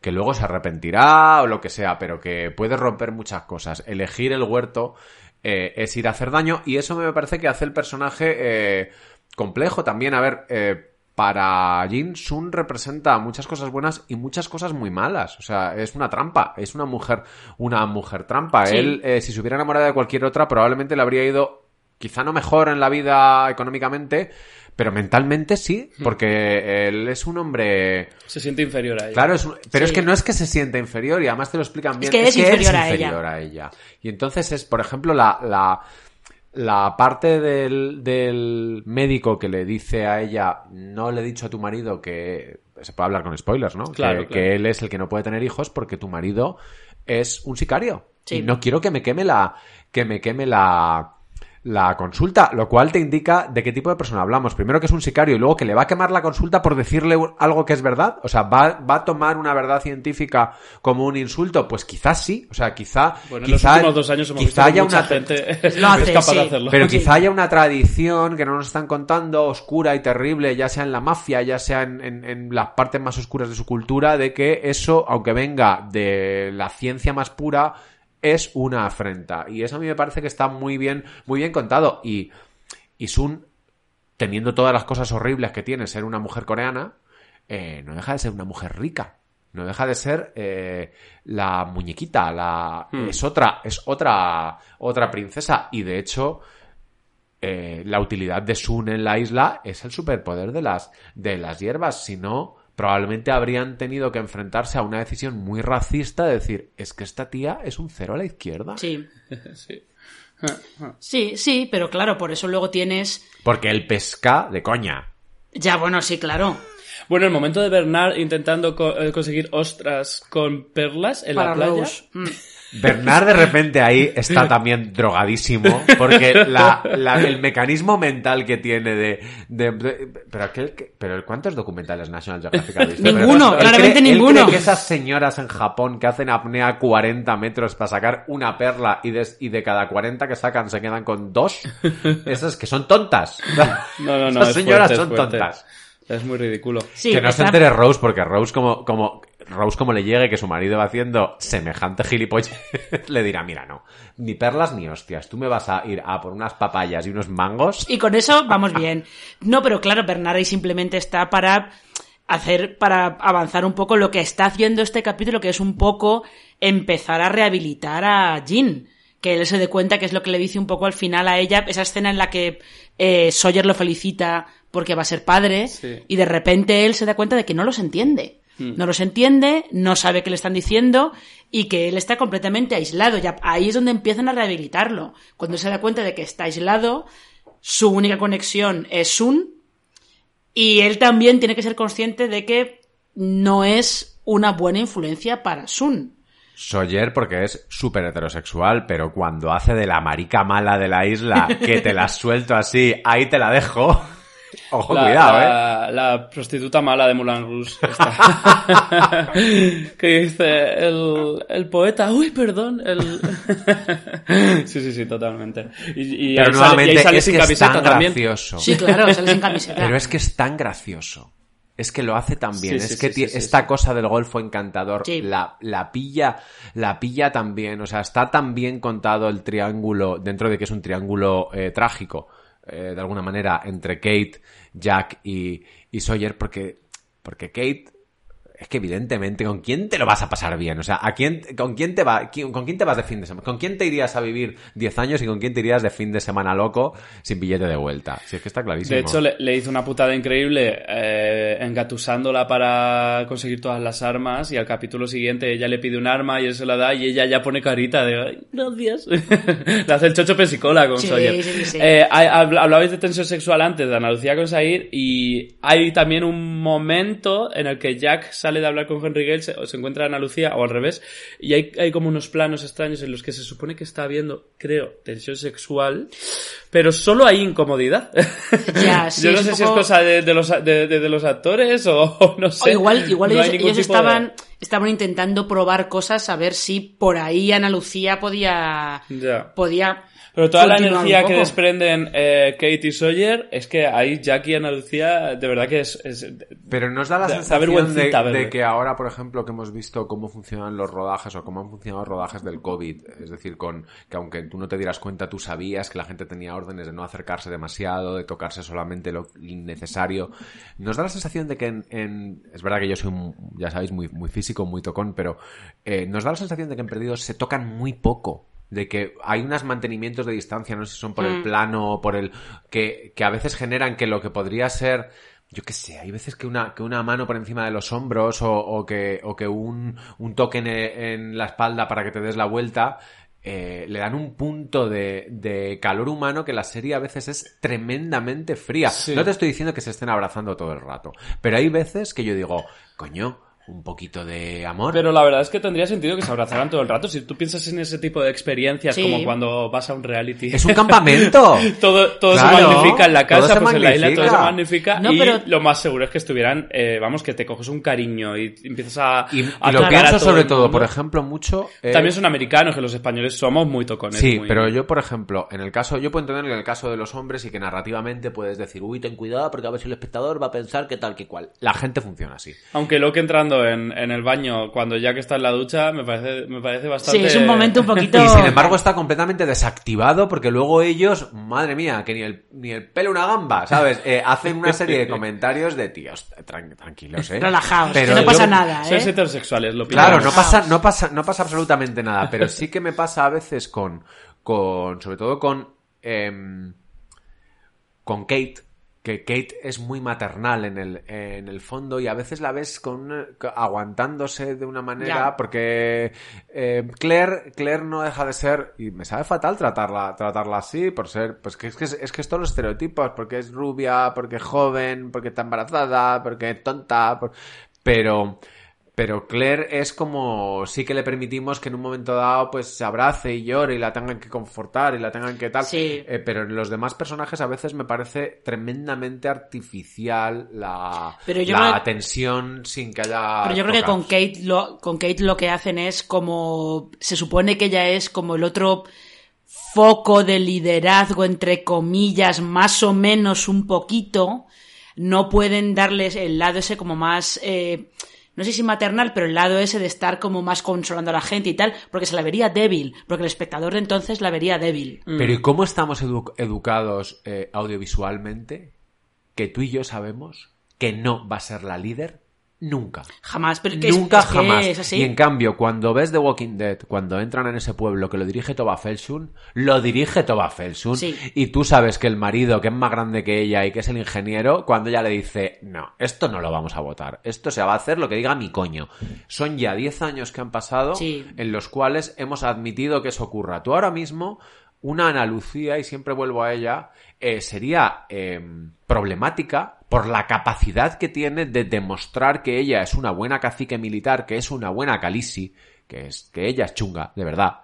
Que luego se arrepentirá o lo que sea, pero que puede romper muchas cosas. Elegir el huerto eh, es ir a hacer daño y eso me parece que hace el personaje eh, complejo también. A ver, eh, para Jin Sun representa muchas cosas buenas y muchas cosas muy malas. O sea, es una trampa, es una mujer, una mujer trampa. Sí. Él, eh, si se hubiera enamorado de cualquier otra, probablemente le habría ido quizá no mejor en la vida económicamente, pero mentalmente sí, Hmm. porque él es un hombre... Se siente inferior a ella. Claro, es un- pero Sí. es que no es que se sienta inferior y además te lo explican bien. que es inferior a ella. inferior a ella. Y entonces es, por ejemplo, la, la, la parte del, del médico que le dice a ella, no le he dicho a tu marido que... Se puede hablar con spoilers, ¿no? Claro, que, claro. que él es el que no puede tener hijos porque tu marido es un sicario. Sí. Y no quiero que me queme la... que me queme la la consulta, lo cual te indica de qué tipo de persona hablamos. Primero que es un sicario y luego que le va a quemar la consulta por decirle algo que es verdad. O sea, ¿va, va a tomar una verdad científica como un insulto? Pues quizás sí. O sea, quizá... Bueno, en los quizá, últimos dos años hemos quizá visto que haya mucha una, gente Lo hace, es capaz sí. de hacerlo. pero Sí. quizá haya una tradición que no nos están contando, oscura y terrible, ya sea en la mafia, ya sea en, en- en las partes más oscuras de su cultura, de que eso, aunque venga de la ciencia más pura, es una afrenta. Y eso a mí me parece que está muy bien, muy bien contado. Y, y Sun, teniendo todas las cosas horribles que tiene ser una mujer coreana, eh, no deja de ser una mujer rica. No deja de ser eh, la muñequita, la Hmm. es otra, es otra, otra princesa. Y de hecho, eh, la utilidad de Sun en la isla es el superpoder de las, de las hierbas. Si no, probablemente habrían tenido que enfrentarse a una decisión muy racista de decir, es que esta tía es un cero a la izquierda. Sí. Sí. Sí, sí, pero claro, por eso luego tienes. Porque él pesca de coña. Ya, bueno, sí, claro. Bueno, el momento de Bernard intentando co- eh, conseguir ostras con perlas en para la playa. Rose. Bernard de repente ahí está también drogadísimo porque la, la- el mecanismo mental que tiene de... de- de- pero, aquel que- pero ¿cuántos documentales National Geographic ha visto? Ninguno, Pero él claramente él ninguno. cree que esas señoras en Japón que hacen apnea a 40 metros para sacar una perla y de, y de cada 40 que sacan se quedan con dos, esas que son tontas. No, no, no. Esas es señoras fuerte, son fuerte. tontas. Es muy ridículo. Sí, que no se entere Rose, porque Rose como, como, Rose como le llegue que su marido va haciendo semejante gilipollas, le dirá, mira, no, ni perlas ni hostias, tú me vas a ir a por unas papayas y unos mangos. Y con eso vamos bien. No, pero claro, Bernard ahí simplemente está para hacer, para avanzar un poco lo que está haciendo este capítulo, que es un poco empezar a rehabilitar a Jean. Que él se dé cuenta que es lo que le dice un poco al final a ella, esa escena en la que eh, Sawyer lo felicita porque va a ser padre, Sí. y de repente él se da cuenta de que no los entiende. No los entiende, no sabe qué le están diciendo y que él está completamente aislado. Ya ahí es donde empiezan a rehabilitarlo. Cuando se da cuenta de que está aislado, su única conexión es Sun y él también tiene que ser consciente de que no es una buena influencia para Sun. Sawyer porque es súper heterosexual, pero cuando hace de la marica mala de la isla, que te la suelto así, ahí te la dejo. Ojo, la, cuidado, eh. la, prostituta mala de Moulin Rouge. esta. que dice el, el poeta. Uy, perdón. El... sí, sí, sí, totalmente. Y, y Pero ahí sale, y ahí nuevamente sale es sin que es camiseta tan también. gracioso. Sí, claro, sale sin camiseta. Pero es que es tan gracioso. Es que lo hace tan bien. Sí, sí, es que sí, sí, ti- sí, esta sí. cosa del golfo encantador Sí. la, la pilla, la pilla tan bien. O sea, está tan bien contado el triángulo, dentro de que es un triángulo eh, trágico, eh, de alguna manera, entre Kate, Jack y, y Sawyer, porque, porque Kate es que evidentemente, ¿con quién te lo vas a pasar bien? O sea, ¿a quién, ¿con quién te va, quién- con quién te vas de fin de semana? ¿Con quién te irías a vivir 10 años y con quién te irías de fin de semana loco sin billete de vuelta? Si es que está clarísimo. De hecho, le, le hizo una putada increíble eh, engatusándola para conseguir todas las armas y al capítulo siguiente ella le pide un arma y él se la da y ella ya pone carita de "Ay, gracias. le hace el chocho pesicola con Sí, Sawyer. sí, sí, sí. Eh, hablabais de tensión sexual antes de Ana Lucía con Said y hay también un momento en el que Jack sale de hablar con Henry Gale se, o se encuentra Ana Lucía o al revés y hay, hay como unos planos extraños en los que se supone que está habiendo, creo, tensión sexual pero solo hay incomodidad. Ya, sí, Yo no sé si es cosa de, de los, de, de- los actores o, o no O sé. igual, igual No hay ellos, estaban, estaban intentando probar cosas a ver si por ahí Ana Lucía podía, podía Pero toda la energía que desprenden eh, Kate y Sawyer es que ahí Jackie y Ana Lucía de verdad que es... es- Pero nos da la sensación de, que ahora, por ejemplo, que hemos visto cómo funcionan los rodajes o cómo han funcionado los rodajes del COVID, es decir, con que aunque tú no te dieras cuenta, tú sabías que la gente tenía órdenes de no acercarse demasiado, de tocarse solamente lo necesario. Nos da la sensación de que en, en- es verdad que yo soy, un- ya sabéis, muy, muy físico, muy tocón, pero eh, nos da la sensación de que en Perdidos se tocan muy poco. De que hay unos mantenimientos de distancia, no sé si son por el plano o por el. Que, que a veces generan que lo que podría ser yo qué sé, hay veces que una, que una mano por encima de los hombros o, o que, o que un, un toque en, en la espalda para que te des la vuelta eh, le dan un punto de, de calor humano que la serie a veces es tremendamente fría. Sí. No te estoy diciendo que se estén abrazando todo el rato, pero hay veces que yo digo, coño, un poquito de amor. Pero la verdad es que tendría sentido que se abrazaran todo el rato. Si tú piensas en ese tipo de experiencias, Sí. como cuando vas a un reality. Es un campamento. todo todo Claro, se magnifica en la todo casa, se pues en la isla todo se magnifica. No, y pero- lo más seguro es que estuvieran, eh, vamos, que te coges un cariño y empiezas a. Y, lo a pienso todo sobre todo, por ejemplo, mucho... eh, También son americanos, que los españoles somos muy tocones. Sí, muy- pero yo, por ejemplo, en el caso, yo puedo entender que en el caso de los hombres y que narrativamente puedes decir, uy, ten cuidado porque a ver si el espectador va a pensar que tal que cual. La gente funciona así. Aunque lo que entrando en, en el baño cuando Jack está en la ducha me parece, me parece bastante. Sí, es un momento un poquito... Y sin embargo está completamente desactivado porque luego ellos, madre mía, que ni el, ni el pelo una gamba, ¿sabes? Eh, hacen una serie de comentarios de tíos, tran- tranquilos, ¿eh? Relajaos, Pero que no pasa nada, Sois ¿eh? heterosexuales, lo Claro, pillamos. no pasa, no pasa, no pasa absolutamente nada, pero sí que me pasa a veces con, con, sobre todo con, em, con Kate, que Kate es muy maternal en el, en el fondo y a veces la ves con, aguantándose de una manera porque eh, Claire, Claire no deja de ser, y me sabe fatal tratarla, tratarla así por ser, pues que es que es, es que es todos los estereotipos, porque es rubia, porque es joven, porque está embarazada, porque es tonta, por- pero, pero Claire es como, sí que le permitimos que en un momento dado pues se abrace y llore y la tengan que confortar y la tengan que tal. Sí. Eh, pero en los demás personajes a veces me parece tremendamente artificial la, Pero yo la creo- tensión sin que haya... Pero yo creo que con. Kate, lo, con Kate lo que hacen es como. Se supone que ella es como el otro foco de liderazgo, entre comillas, más o menos un poquito. No pueden darles el lado ese como más. eh, no sé si maternal, pero el lado ese de estar como más controlando a la gente y tal, porque se la vería débil, porque el espectador de entonces la vería débil. Pero ¿y cómo estamos edu- educados eh, audiovisualmente? Que tú y yo sabemos que no va a ser la líder nunca. Jamás, pero que es- Nunca es que jamás. es así. Y en cambio, cuando ves The Walking Dead, cuando entran en ese pueblo que lo dirige Toba Felsun, lo dirige Toba Felsun. Sí. Y tú sabes que el marido, que es más grande que ella y que es el ingeniero, cuando ella le dice, no, esto no lo vamos a votar. Esto se va a hacer lo que diga mi coño. Son ya 10 años que han pasado Sí. en los cuales hemos admitido que eso ocurra. Tú ahora mismo, una Ana Lucía, y siempre vuelvo a ella, eh, sería eh, problemática por la capacidad que tiene de demostrar que ella es una buena cacique militar, que es una buena calisi, que es que ella es chunga, de verdad.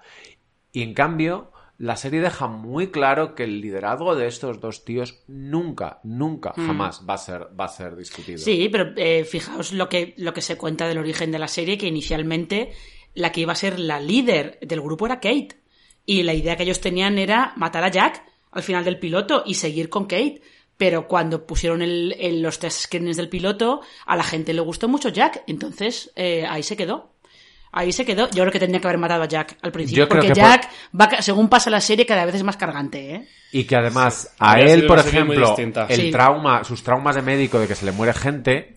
Y en cambio, la serie deja muy claro que el liderazgo de estos dos tíos nunca, nunca, jamás va a ser, va a ser discutido. Sí, pero eh, fijaos lo que, lo que se cuenta del origen de la serie, que inicialmente la que iba a ser la líder del grupo era Kate. Y la idea que ellos tenían era matar a Jack al final del piloto y seguir con Kate. Pero cuando pusieron el, el- los test screenings del piloto, a la gente le gustó mucho Jack. Entonces, eh, ahí se quedó. Ahí se quedó. Yo creo que tendría que haber matado a Jack al principio. Yo creo porque que por- Jack, va, ca- según pasa la serie, cada vez es más cargante, ¿eh? Y que además, a Habría él, por ejemplo, el Sí. trauma, sus traumas de médico de que se le muere gente,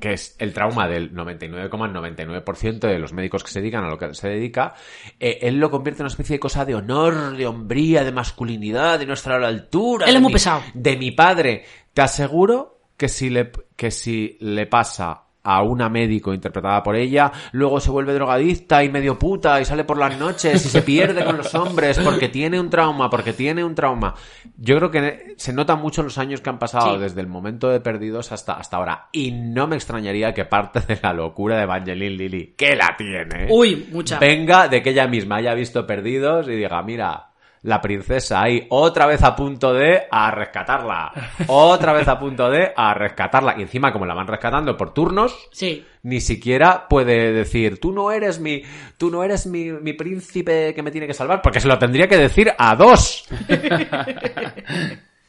que es el trauma del 99,99% de los médicos que se dedican a lo que se dedica, eh, él lo convierte en una especie de cosa de honor, de hombría, de masculinidad, de nuestra altura. Él es muy mi- pesado. De mi padre. Te aseguro que si le, que si le pasa a una médico interpretada por ella, luego se vuelve drogadicta y medio puta y sale por las noches y se pierde con los hombres porque tiene un trauma, porque tiene un trauma. Yo creo que se nota mucho los años que han pasado Sí. desde el momento de Perdidos hasta, hasta ahora. Y no me extrañaría que parte de la locura de Evangeline Lilly, que la tiene, Uy, mucha. venga de que ella misma haya visto Perdidos y diga, mira, la princesa ahí otra vez a punto de a rescatarla. Otra vez a punto de a rescatarla. Y encima, como la van rescatando por turnos, Sí. ni siquiera puede decir, tú no eres mi, tú no eres mi, mi príncipe que me tiene que salvar, porque se lo tendría que decir a dos.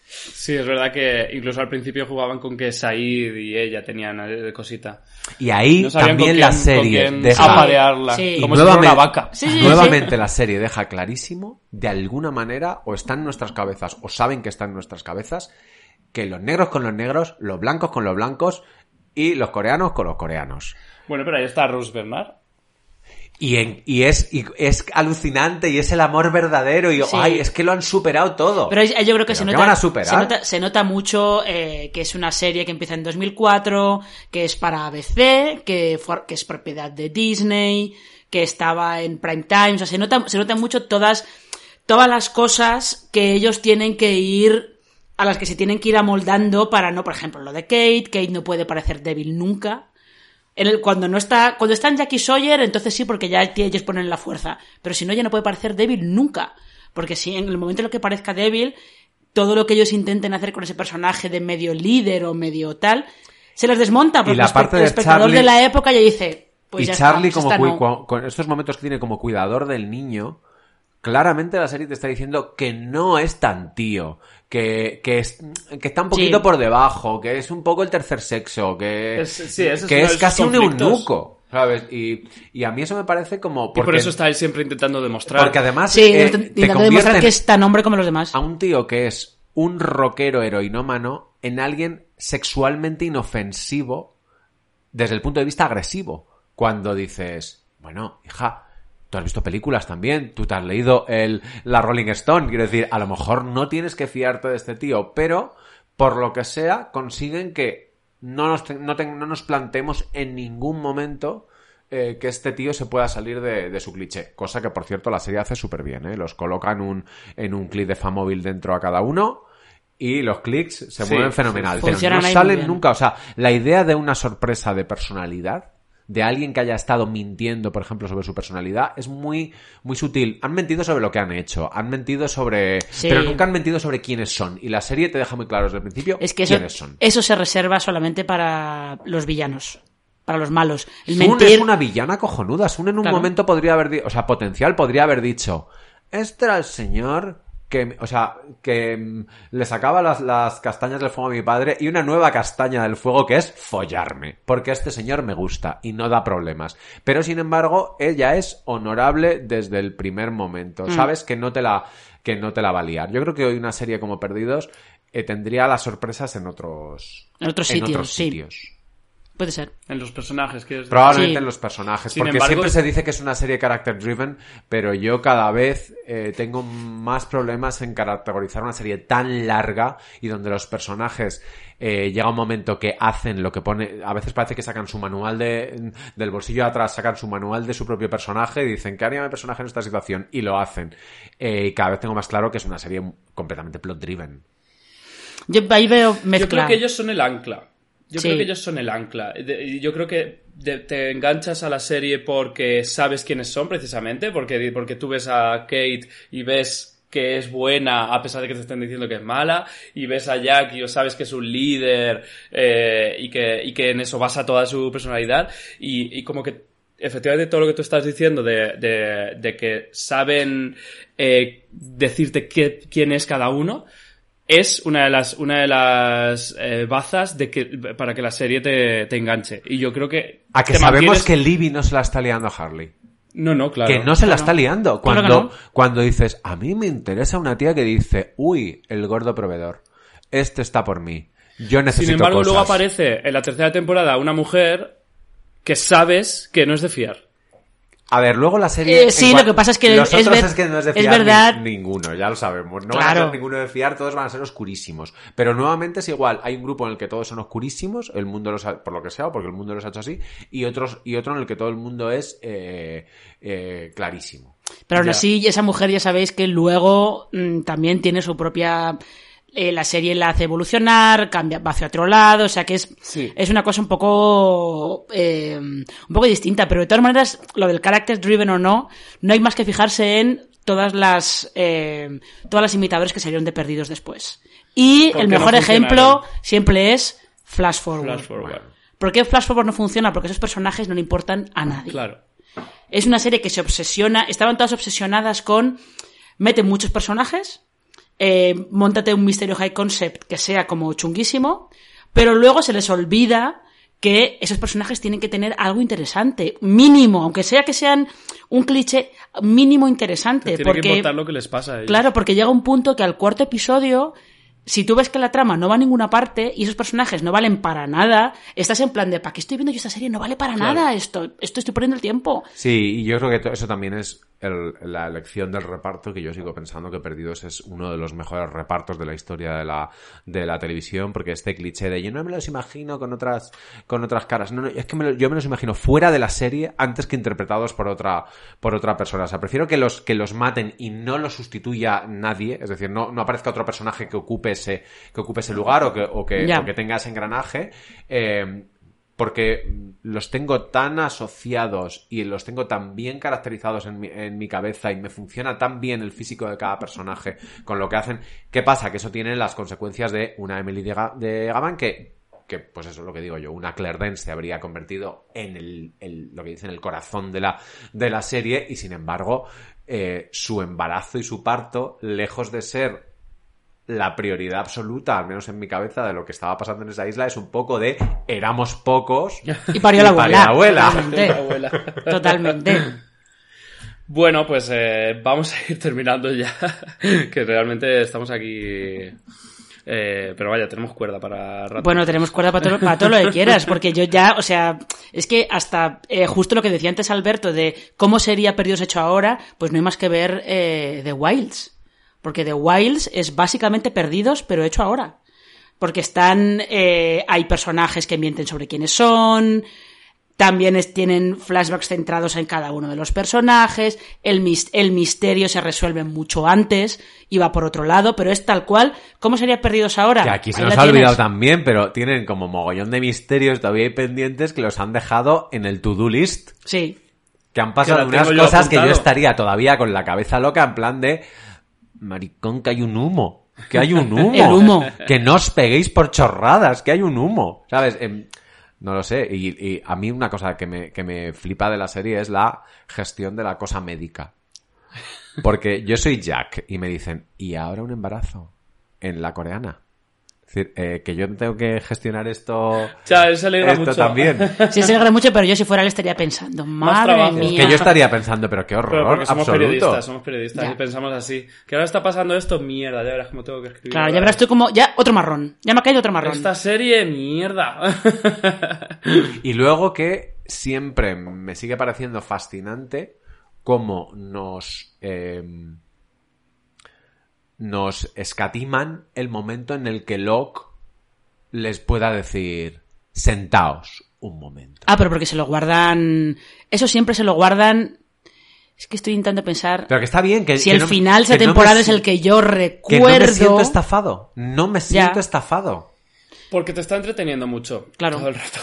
Sí, es verdad que incluso al principio jugaban con que Said y ella tenían eh, cosita. Y ahí No también con la serie con quién deja, aparearla. Sí. Y Como si fuera una vaca. Sí, sí, nuevamente la serie deja clarísimo, de alguna manera, o está en nuestras cabezas, o saben que está en nuestras cabezas, que los negros con los negros, los blancos con los blancos, y los coreanos con los coreanos. Bueno, pero ahí está Rose Bernard. Y, en- y es, y es alucinante, y es el amor verdadero, y Sí. ay, es que lo han superado todo. Pero yo creo que se ¿Pero qué nota, van a superar? se nota, se nota mucho eh, que es una serie que empieza en 2004, que es para ABC, que, que es propiedad de Disney, que estaba en prime time. O sea, se nota, se nota mucho todas, todas las cosas que ellos tienen que ir, a las que se tienen que ir amoldando para no, por ejemplo, lo de Kate. Kate no puede parecer débil nunca. En el- cuando no está, cuando está en Jackie Sawyer, entonces sí, porque ya ellos ponen la fuerza. Pero si no, ella no puede parecer débil nunca. Porque si en el momento en el que parezca débil, todo lo que ellos intenten hacer con ese personaje de medio líder o medio tal, se les desmonta. Porque la el espe- parte el espectador Charlie- de la época ya dice, pues y ya Charlie, está, como no. con estos momentos que tiene como cuidador del niño, claramente la serie te está diciendo que no es tan tío, que, que, es, que está un poquito Sí. por debajo, que es un poco el tercer sexo, que Es- sí, ese es que es casi un eunuco, ¿sabes? Y, y a mí eso me parece como... Y por eso está él siempre intentando demostrar. porque además Sí, eh, intentando te demostrar que es tan hombre como los demás. a un tío que es un rockero heroinómano en alguien sexualmente inofensivo desde el punto de vista agresivo. Cuando dices, bueno, hija, tú has visto películas también, tú te has leído el, la Rolling Stone, quiero decir, a lo mejor no tienes que fiarte de este tío, pero por lo que sea, consiguen que no nos, te- no te- no nos planteemos en ningún momento eh, que este tío se pueda salir de, de su cliché. Cosa que, por cierto, la serie hace súper bien. ¿eh? Los coloca en un, en un clic de Famóvil dentro a cada uno y los clics se Sí, mueven fenomenal. Pero no salen nunca. O sea, la idea de una sorpresa de personalidad de alguien que haya estado mintiendo, por ejemplo, sobre su personalidad, es muy, muy sutil. Han mentido sobre lo que han hecho, han mentido sobre... Sí. Pero nunca han mentido sobre quiénes son. Y la serie te deja muy claro desde el principio Es que eso, quiénes son. eso se reserva solamente para los villanos, para los malos. El Sun mentir, es una villana cojonuda. Sun en un Claro. momento podría haber, o sea, potencial podría haber dicho, este era el señor que, o sea, que mm, le sacaba las, las castañas del fuego a mi padre y una nueva castaña del fuego que es follarme, porque este señor me gusta y no da problemas. Pero sin embargo, ella es honorable desde el primer momento. Mm. Sabes que no te la, que no te la va a liar. Yo creo que hoy una serie como Perdidos eh, tendría las sorpresas en otros, En otros en sitios, otros sí. Puede ser. En los personajes, decir? Probablemente Sí. en los personajes, Sin porque embargo- siempre se dice que es una serie character driven, pero yo cada vez eh, tengo más problemas en caracterizar una serie tan larga y donde los personajes eh, llega un momento que hacen lo que pone, a veces parece que sacan su manual de, del bolsillo de atrás, sacan su manual de su propio personaje y dicen, ¿qué haría mi personaje en esta situación? Y lo hacen. Eh, y cada vez tengo más claro que es una serie completamente plot driven. Yo ahí veo Yo mezcla. creo que ellos son el ancla. Yo Sí. creo que ellos son el ancla. Yo creo que te enganchas a la serie porque sabes quiénes son precisamente, porque, porque tú ves a Kate y ves que es buena a pesar de que te estén diciendo que es mala, y ves a Jack y sabes que es un líder eh, y, que, y que en eso basa toda su personalidad, y, y como que efectivamente todo lo que tú estás diciendo de, de, de que saben eh, decirte qué- quién es cada uno, es una de las, una de las eh, bazas de que, para que la serie te, te enganche. Y yo creo que... A que sabemos mantienes- que Libby no se la está liando a Harley. No, no, claro. que no se la Claro. está liando. Cuando, no. cuando dices, a mí me interesa una tía que dice, uy, el gordo proveedor, este está por mí. Yo necesito Sin embargo, luego aparece en la tercera temporada una mujer que sabes que no es de fiar. A ver, luego la serie. Eh, sí, lo que pasa es que los es otros ver- es que no es de es fiar verdad- ni- ninguno, ya lo sabemos. No van a Claro. ser ninguno de fiar, todos van a ser oscurísimos. Pero nuevamente es igual, hay un grupo en el que todos son oscurísimos, el mundo los ha- por lo que sea, o porque el mundo los ha hecho así, y otros y otro en el que todo el mundo es eh, eh, clarísimo. Pero aún Ya. así, esa mujer ya sabéis que luego mm, también tiene su propia... eh, la serie la hace evolucionar, cambia, va hacia otro lado, o sea que es, Sí. es una cosa un poco eh, un poco distinta, pero de todas maneras, lo del character driven o no, no hay más que fijarse en todas las eh, todas las imitadores que salieron de perdidos después. Y el no mejor ejemplo siempre es Flash Forward. Flash forward. ¿Por qué Flash Forward no funciona? Porque esos personajes no le importan a nadie. Claro. Es una serie que se obsesiona, estaban todas obsesionadas con mete muchos personajes, eh, montate un misterio high concept que sea como chunguísimo, pero luego se les olvida que esos personajes tienen que tener algo interesante, mínimo, aunque sea que sean un cliché mínimo interesante, Tiene que porque importar lo que les pasa a ellos. Claro, porque llega un punto que al cuarto episodio, si tú ves que la trama no va a ninguna parte y esos personajes no valen para nada, estás en plan de, ¿para qué estoy viendo yo esta serie? No vale para Claro. nada esto, esto estoy perdiendo el tiempo. Sí, y yo creo que eso también es el- la elección del reparto, que yo sigo pensando que Perdidos es uno de los mejores repartos de la historia de la, de la televisión, porque este cliché de yo no me los imagino con otras, con otras caras. No, no, es que me lo- yo me los imagino fuera de la serie antes que interpretados por otra, por otra persona. O sea, prefiero que los, que los maten y no los sustituya nadie, es decir, no, no aparezca otro personaje que ocupe ese, que ocupe ese lugar o que, o que, Ya. o que tenga ese engranaje. eh, porque los tengo tan asociados y los tengo tan bien caracterizados en mi, cabeza y me funciona tan bien el físico de cada personaje con lo que hacen. ¿Qué pasa? Que eso tiene las consecuencias de una Emily de, Ga- de Gavan que, que, pues eso es lo que digo yo, una Claire Dance se habría convertido en el, el- lo que dicen el corazón de la, de la serie y sin embargo eh, su embarazo y su parto, lejos de ser la prioridad absoluta, al menos en mi cabeza, de lo que estaba pasando en esa isla es un poco de éramos pocos Y parió la Y parió abuela. la abuela. Totalmente. Totalmente. Bueno, pues eh, vamos a ir terminando ya, que realmente estamos aquí... eh, pero vaya, tenemos cuerda para rato. Bueno, tenemos cuerda para todo, para todo lo que quieras, porque yo ya, o sea, es que hasta eh, justo lo que decía antes Alberto de cómo sería Perdidos hecho ahora, pues no hay más que ver eh, The Wilds. Porque The Wilds es básicamente Perdidos, pero hecho ahora. Porque están, eh, hay personajes que mienten sobre quiénes son, también es- tienen flashbacks centrados en cada uno de los personajes, el, mis- el misterio se resuelve mucho antes y va por otro lado, pero es tal cual. ¿Cómo sería Perdidos ahora? Que aquí se Ahí nos ha olvidado tienes. también, pero tienen como mogollón de misterios todavía hay pendientes que los han dejado en el to-do list. Sí. Que han pasado Que la unas tengo yo cosas que yo estaría todavía con la cabeza loca en plan de maricón que hay un humo, que hay un humo. El humo. Que no os peguéis por chorradas, que hay un humo. ¿Sabes? Em, no lo sé. Y, y a mí una cosa que me, que me flipa de la serie es la gestión de la cosa médica. Porque yo soy Jack y me dicen, ¿y ahora un embarazo? En la coreana. Es decir, eh, que yo tengo que gestionar esto, Ya, él se alegra esto mucho. también. Sí, se alegra mucho, pero yo si fuera él estaría pensando, madre mía. Que yo estaría pensando, pero qué Pero horror porque somos absoluto. periodistas, somos periodistas Ya. y pensamos así. Que ahora está pasando esto, mierda, ya verás cómo tengo que escribir. Claro, ya verás tú como, ya otro marrón. Ya me ha caído otro marrón. Esta serie, mierda. Y luego que siempre me sigue pareciendo fascinante cómo nos eh, nos escatiman el momento en el que Locke les pueda decir sentaos un momento. Ah, pero porque se lo guardan. Eso siempre se lo guardan. Es que estoy intentando pensar. Pero que está bien que si que el no- final de esa no me temporada es el que yo recuerdo. que no me siento estafado, no me siento Ya. estafado. Porque te está entreteniendo mucho. Claro. Todo el rato.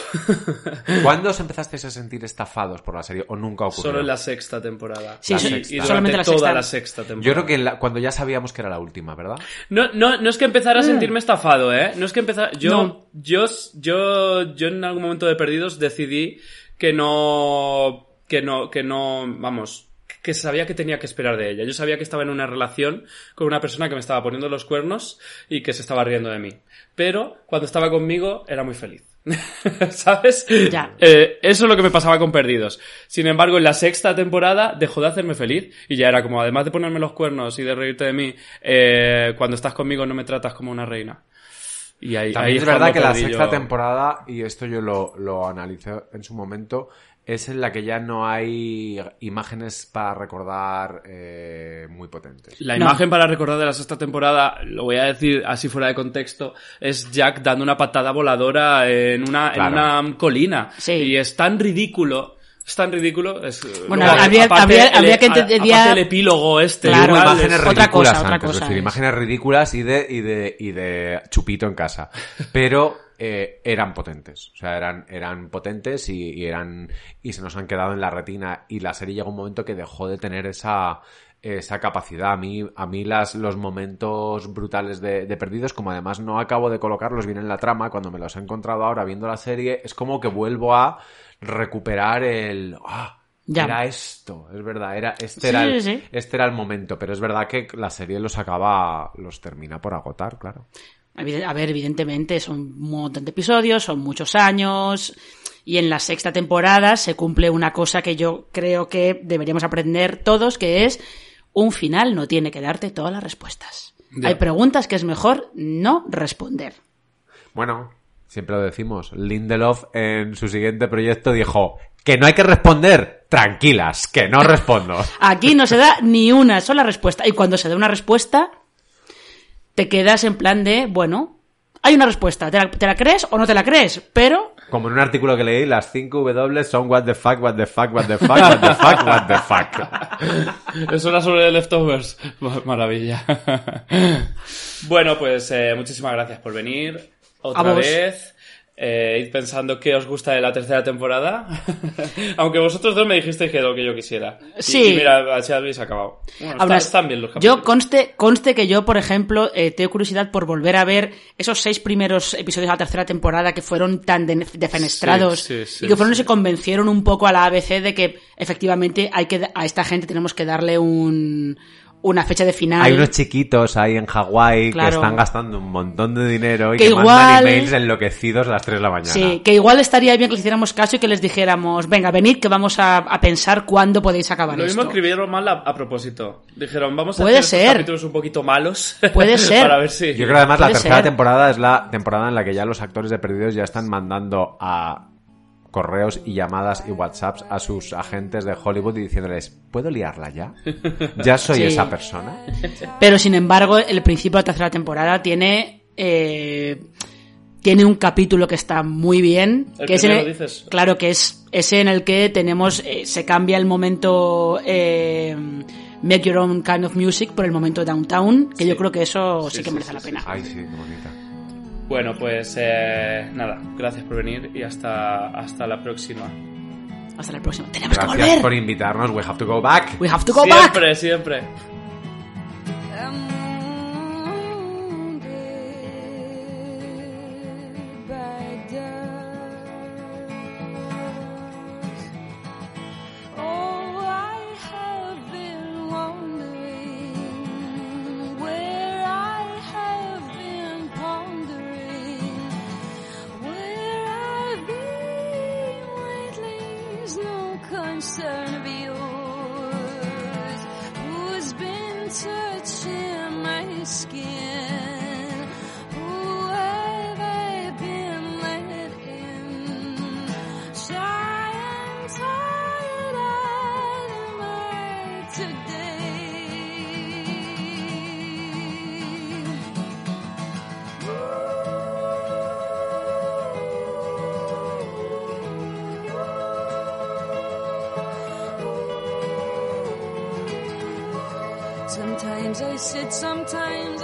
¿Cuándo os empezasteis a sentir estafados por la serie o nunca ocurrió? Solo en la sexta temporada. Sí, y, so- y durante solamente la toda sexta. la sexta temporada. Yo creo que la- cuando ya sabíamos que era la última, ¿verdad? No, no, no es que empezara a sentirme estafado, ¿eh? No es que empezara... Yo, Mm. No. yo, yo, yo en algún momento de Perdidos decidí que no... Que no, que no... Vamos... Que sabía que tenía que esperar de ella. Yo sabía que estaba en una relación con una persona que me estaba poniendo los cuernos y que se estaba riendo de mí. Pero cuando estaba conmigo era muy feliz. ¿Sabes? Ya. Eh, eso es lo que me pasaba con Perdidos. Sin embargo, en la sexta temporada dejó de hacerme feliz y ya era como, además de ponerme los cuernos y de reírte de mí, eh, cuando estás conmigo no me tratas como una reina. Y ahí, También ahí es verdad que la sexta yo- temporada, y esto yo lo, lo analicé en su momento, es en la que ya no hay imágenes para recordar eh, muy potentes. La No. imagen para recordar de la sexta temporada, lo voy a decir así fuera de contexto, es Jack dando una patada voladora en una, en una colina. Sí. Y es tan ridículo. Es tan ridículo. Es, Bueno, luego, habría- aparte habría- el- habría que entender ya- el epílogo este. Claro, igual, imágenes es- otra ridículas cosa, otra antes, cosa es decir, es. imágenes ridículas y de, y de, y de chupito en casa. Pero eh, eran potentes. O sea, eran, eran potentes y, y eran, y se nos han quedado en la retina. Y la serie llegó un momento que dejó de tener esa, esa capacidad. A mí, a mí las, los momentos brutales de, de perdidos, como además no acabo de colocarlos bien en la trama, cuando me los he encontrado ahora viendo la serie, es como que vuelvo a recuperar el, ah, Ya. era esto, es verdad, era, este Sí, era el, sí, este era el momento, pero es verdad que la serie los acaba, los termina por agotar, claro. A ver, evidentemente son un montón de episodios, son muchos años y en la sexta temporada se cumple una cosa que yo creo que deberíamos aprender todos, que es un final no tiene que darte todas las respuestas. Ya. Hay preguntas que es mejor no responder. Bueno, siempre lo decimos, Lindelof en su siguiente proyecto dijo que no hay que responder, tranquilas, que no respondo. Aquí no se da ni una sola respuesta y cuando se da una respuesta te quedas en plan de, bueno, hay una respuesta, ¿te la, te la crees o no te la crees? Pero Como en un artículo que leí, las 5 W son what the fuck, what the fuck, what the fuck, what the fuck, what the fuck. Es una sobre Leftovers. Ma- Maravilla. bueno, pues eh, muchísimas gracias por venir. Otra vez. Eh, id pensando qué os gusta de la tercera temporada. Aunque vosotros dos me dijisteis que lo que yo quisiera. Y- Sí. Y, mira, así habéis acabado. Bueno, Aún está- están bien los capítulos. Yo conste, conste que yo, por ejemplo, eh, tengo curiosidad por volver a ver esos seis primeros episodios de la tercera temporada que fueron tan de- defenestrados Sí, sí, sí, y que fueron que convencieron un poco a la ABC de que efectivamente hay que a esta gente tenemos que darle un una fecha de final. Hay unos chiquitos ahí en Hawái Claro. que están gastando un montón de dinero y Que que, igual- mandan emails enloquecidos a las 3 de la mañana. Sí, que igual estaría bien que les hiciéramos caso y que les dijéramos, venga, venid que vamos a, a pensar cuándo podéis acabar Lo mismo esto. escribieron mal a, a propósito. Dijeron, vamos a Puede hacer ser. capítulos un poquito malos. Puede ser. para ver si... Yo creo además la tercera ser. temporada es la temporada en la que ya los actores de Perdidos ya están mandando a correos y llamadas y whatsapps a sus agentes de Hollywood y diciéndoles, ¿puedo liarla ya? ¿Ya soy Sí. esa persona? Pero sin embargo, el principio de la tercera temporada tiene. eh, tiene un capítulo que está muy bien. ¿El que es dices? Claro, que es ese en el que tenemos. eh, se cambia el momento. eh, Make Your Own Kind of Music por el momento Downtown, que yo creo que eso sí, Sí, que merece sí, la sí, pena. Ay, sí, qué bonita. Bueno, pues eh, nada, gracias por venir y hasta, hasta la próxima. Hasta la próxima. Tenemos que Gracias volver. por invitarnos. We have to go back. We have to go back. siempre, siempre. Oh, concern of yours. Who's been touching my skin? sometimes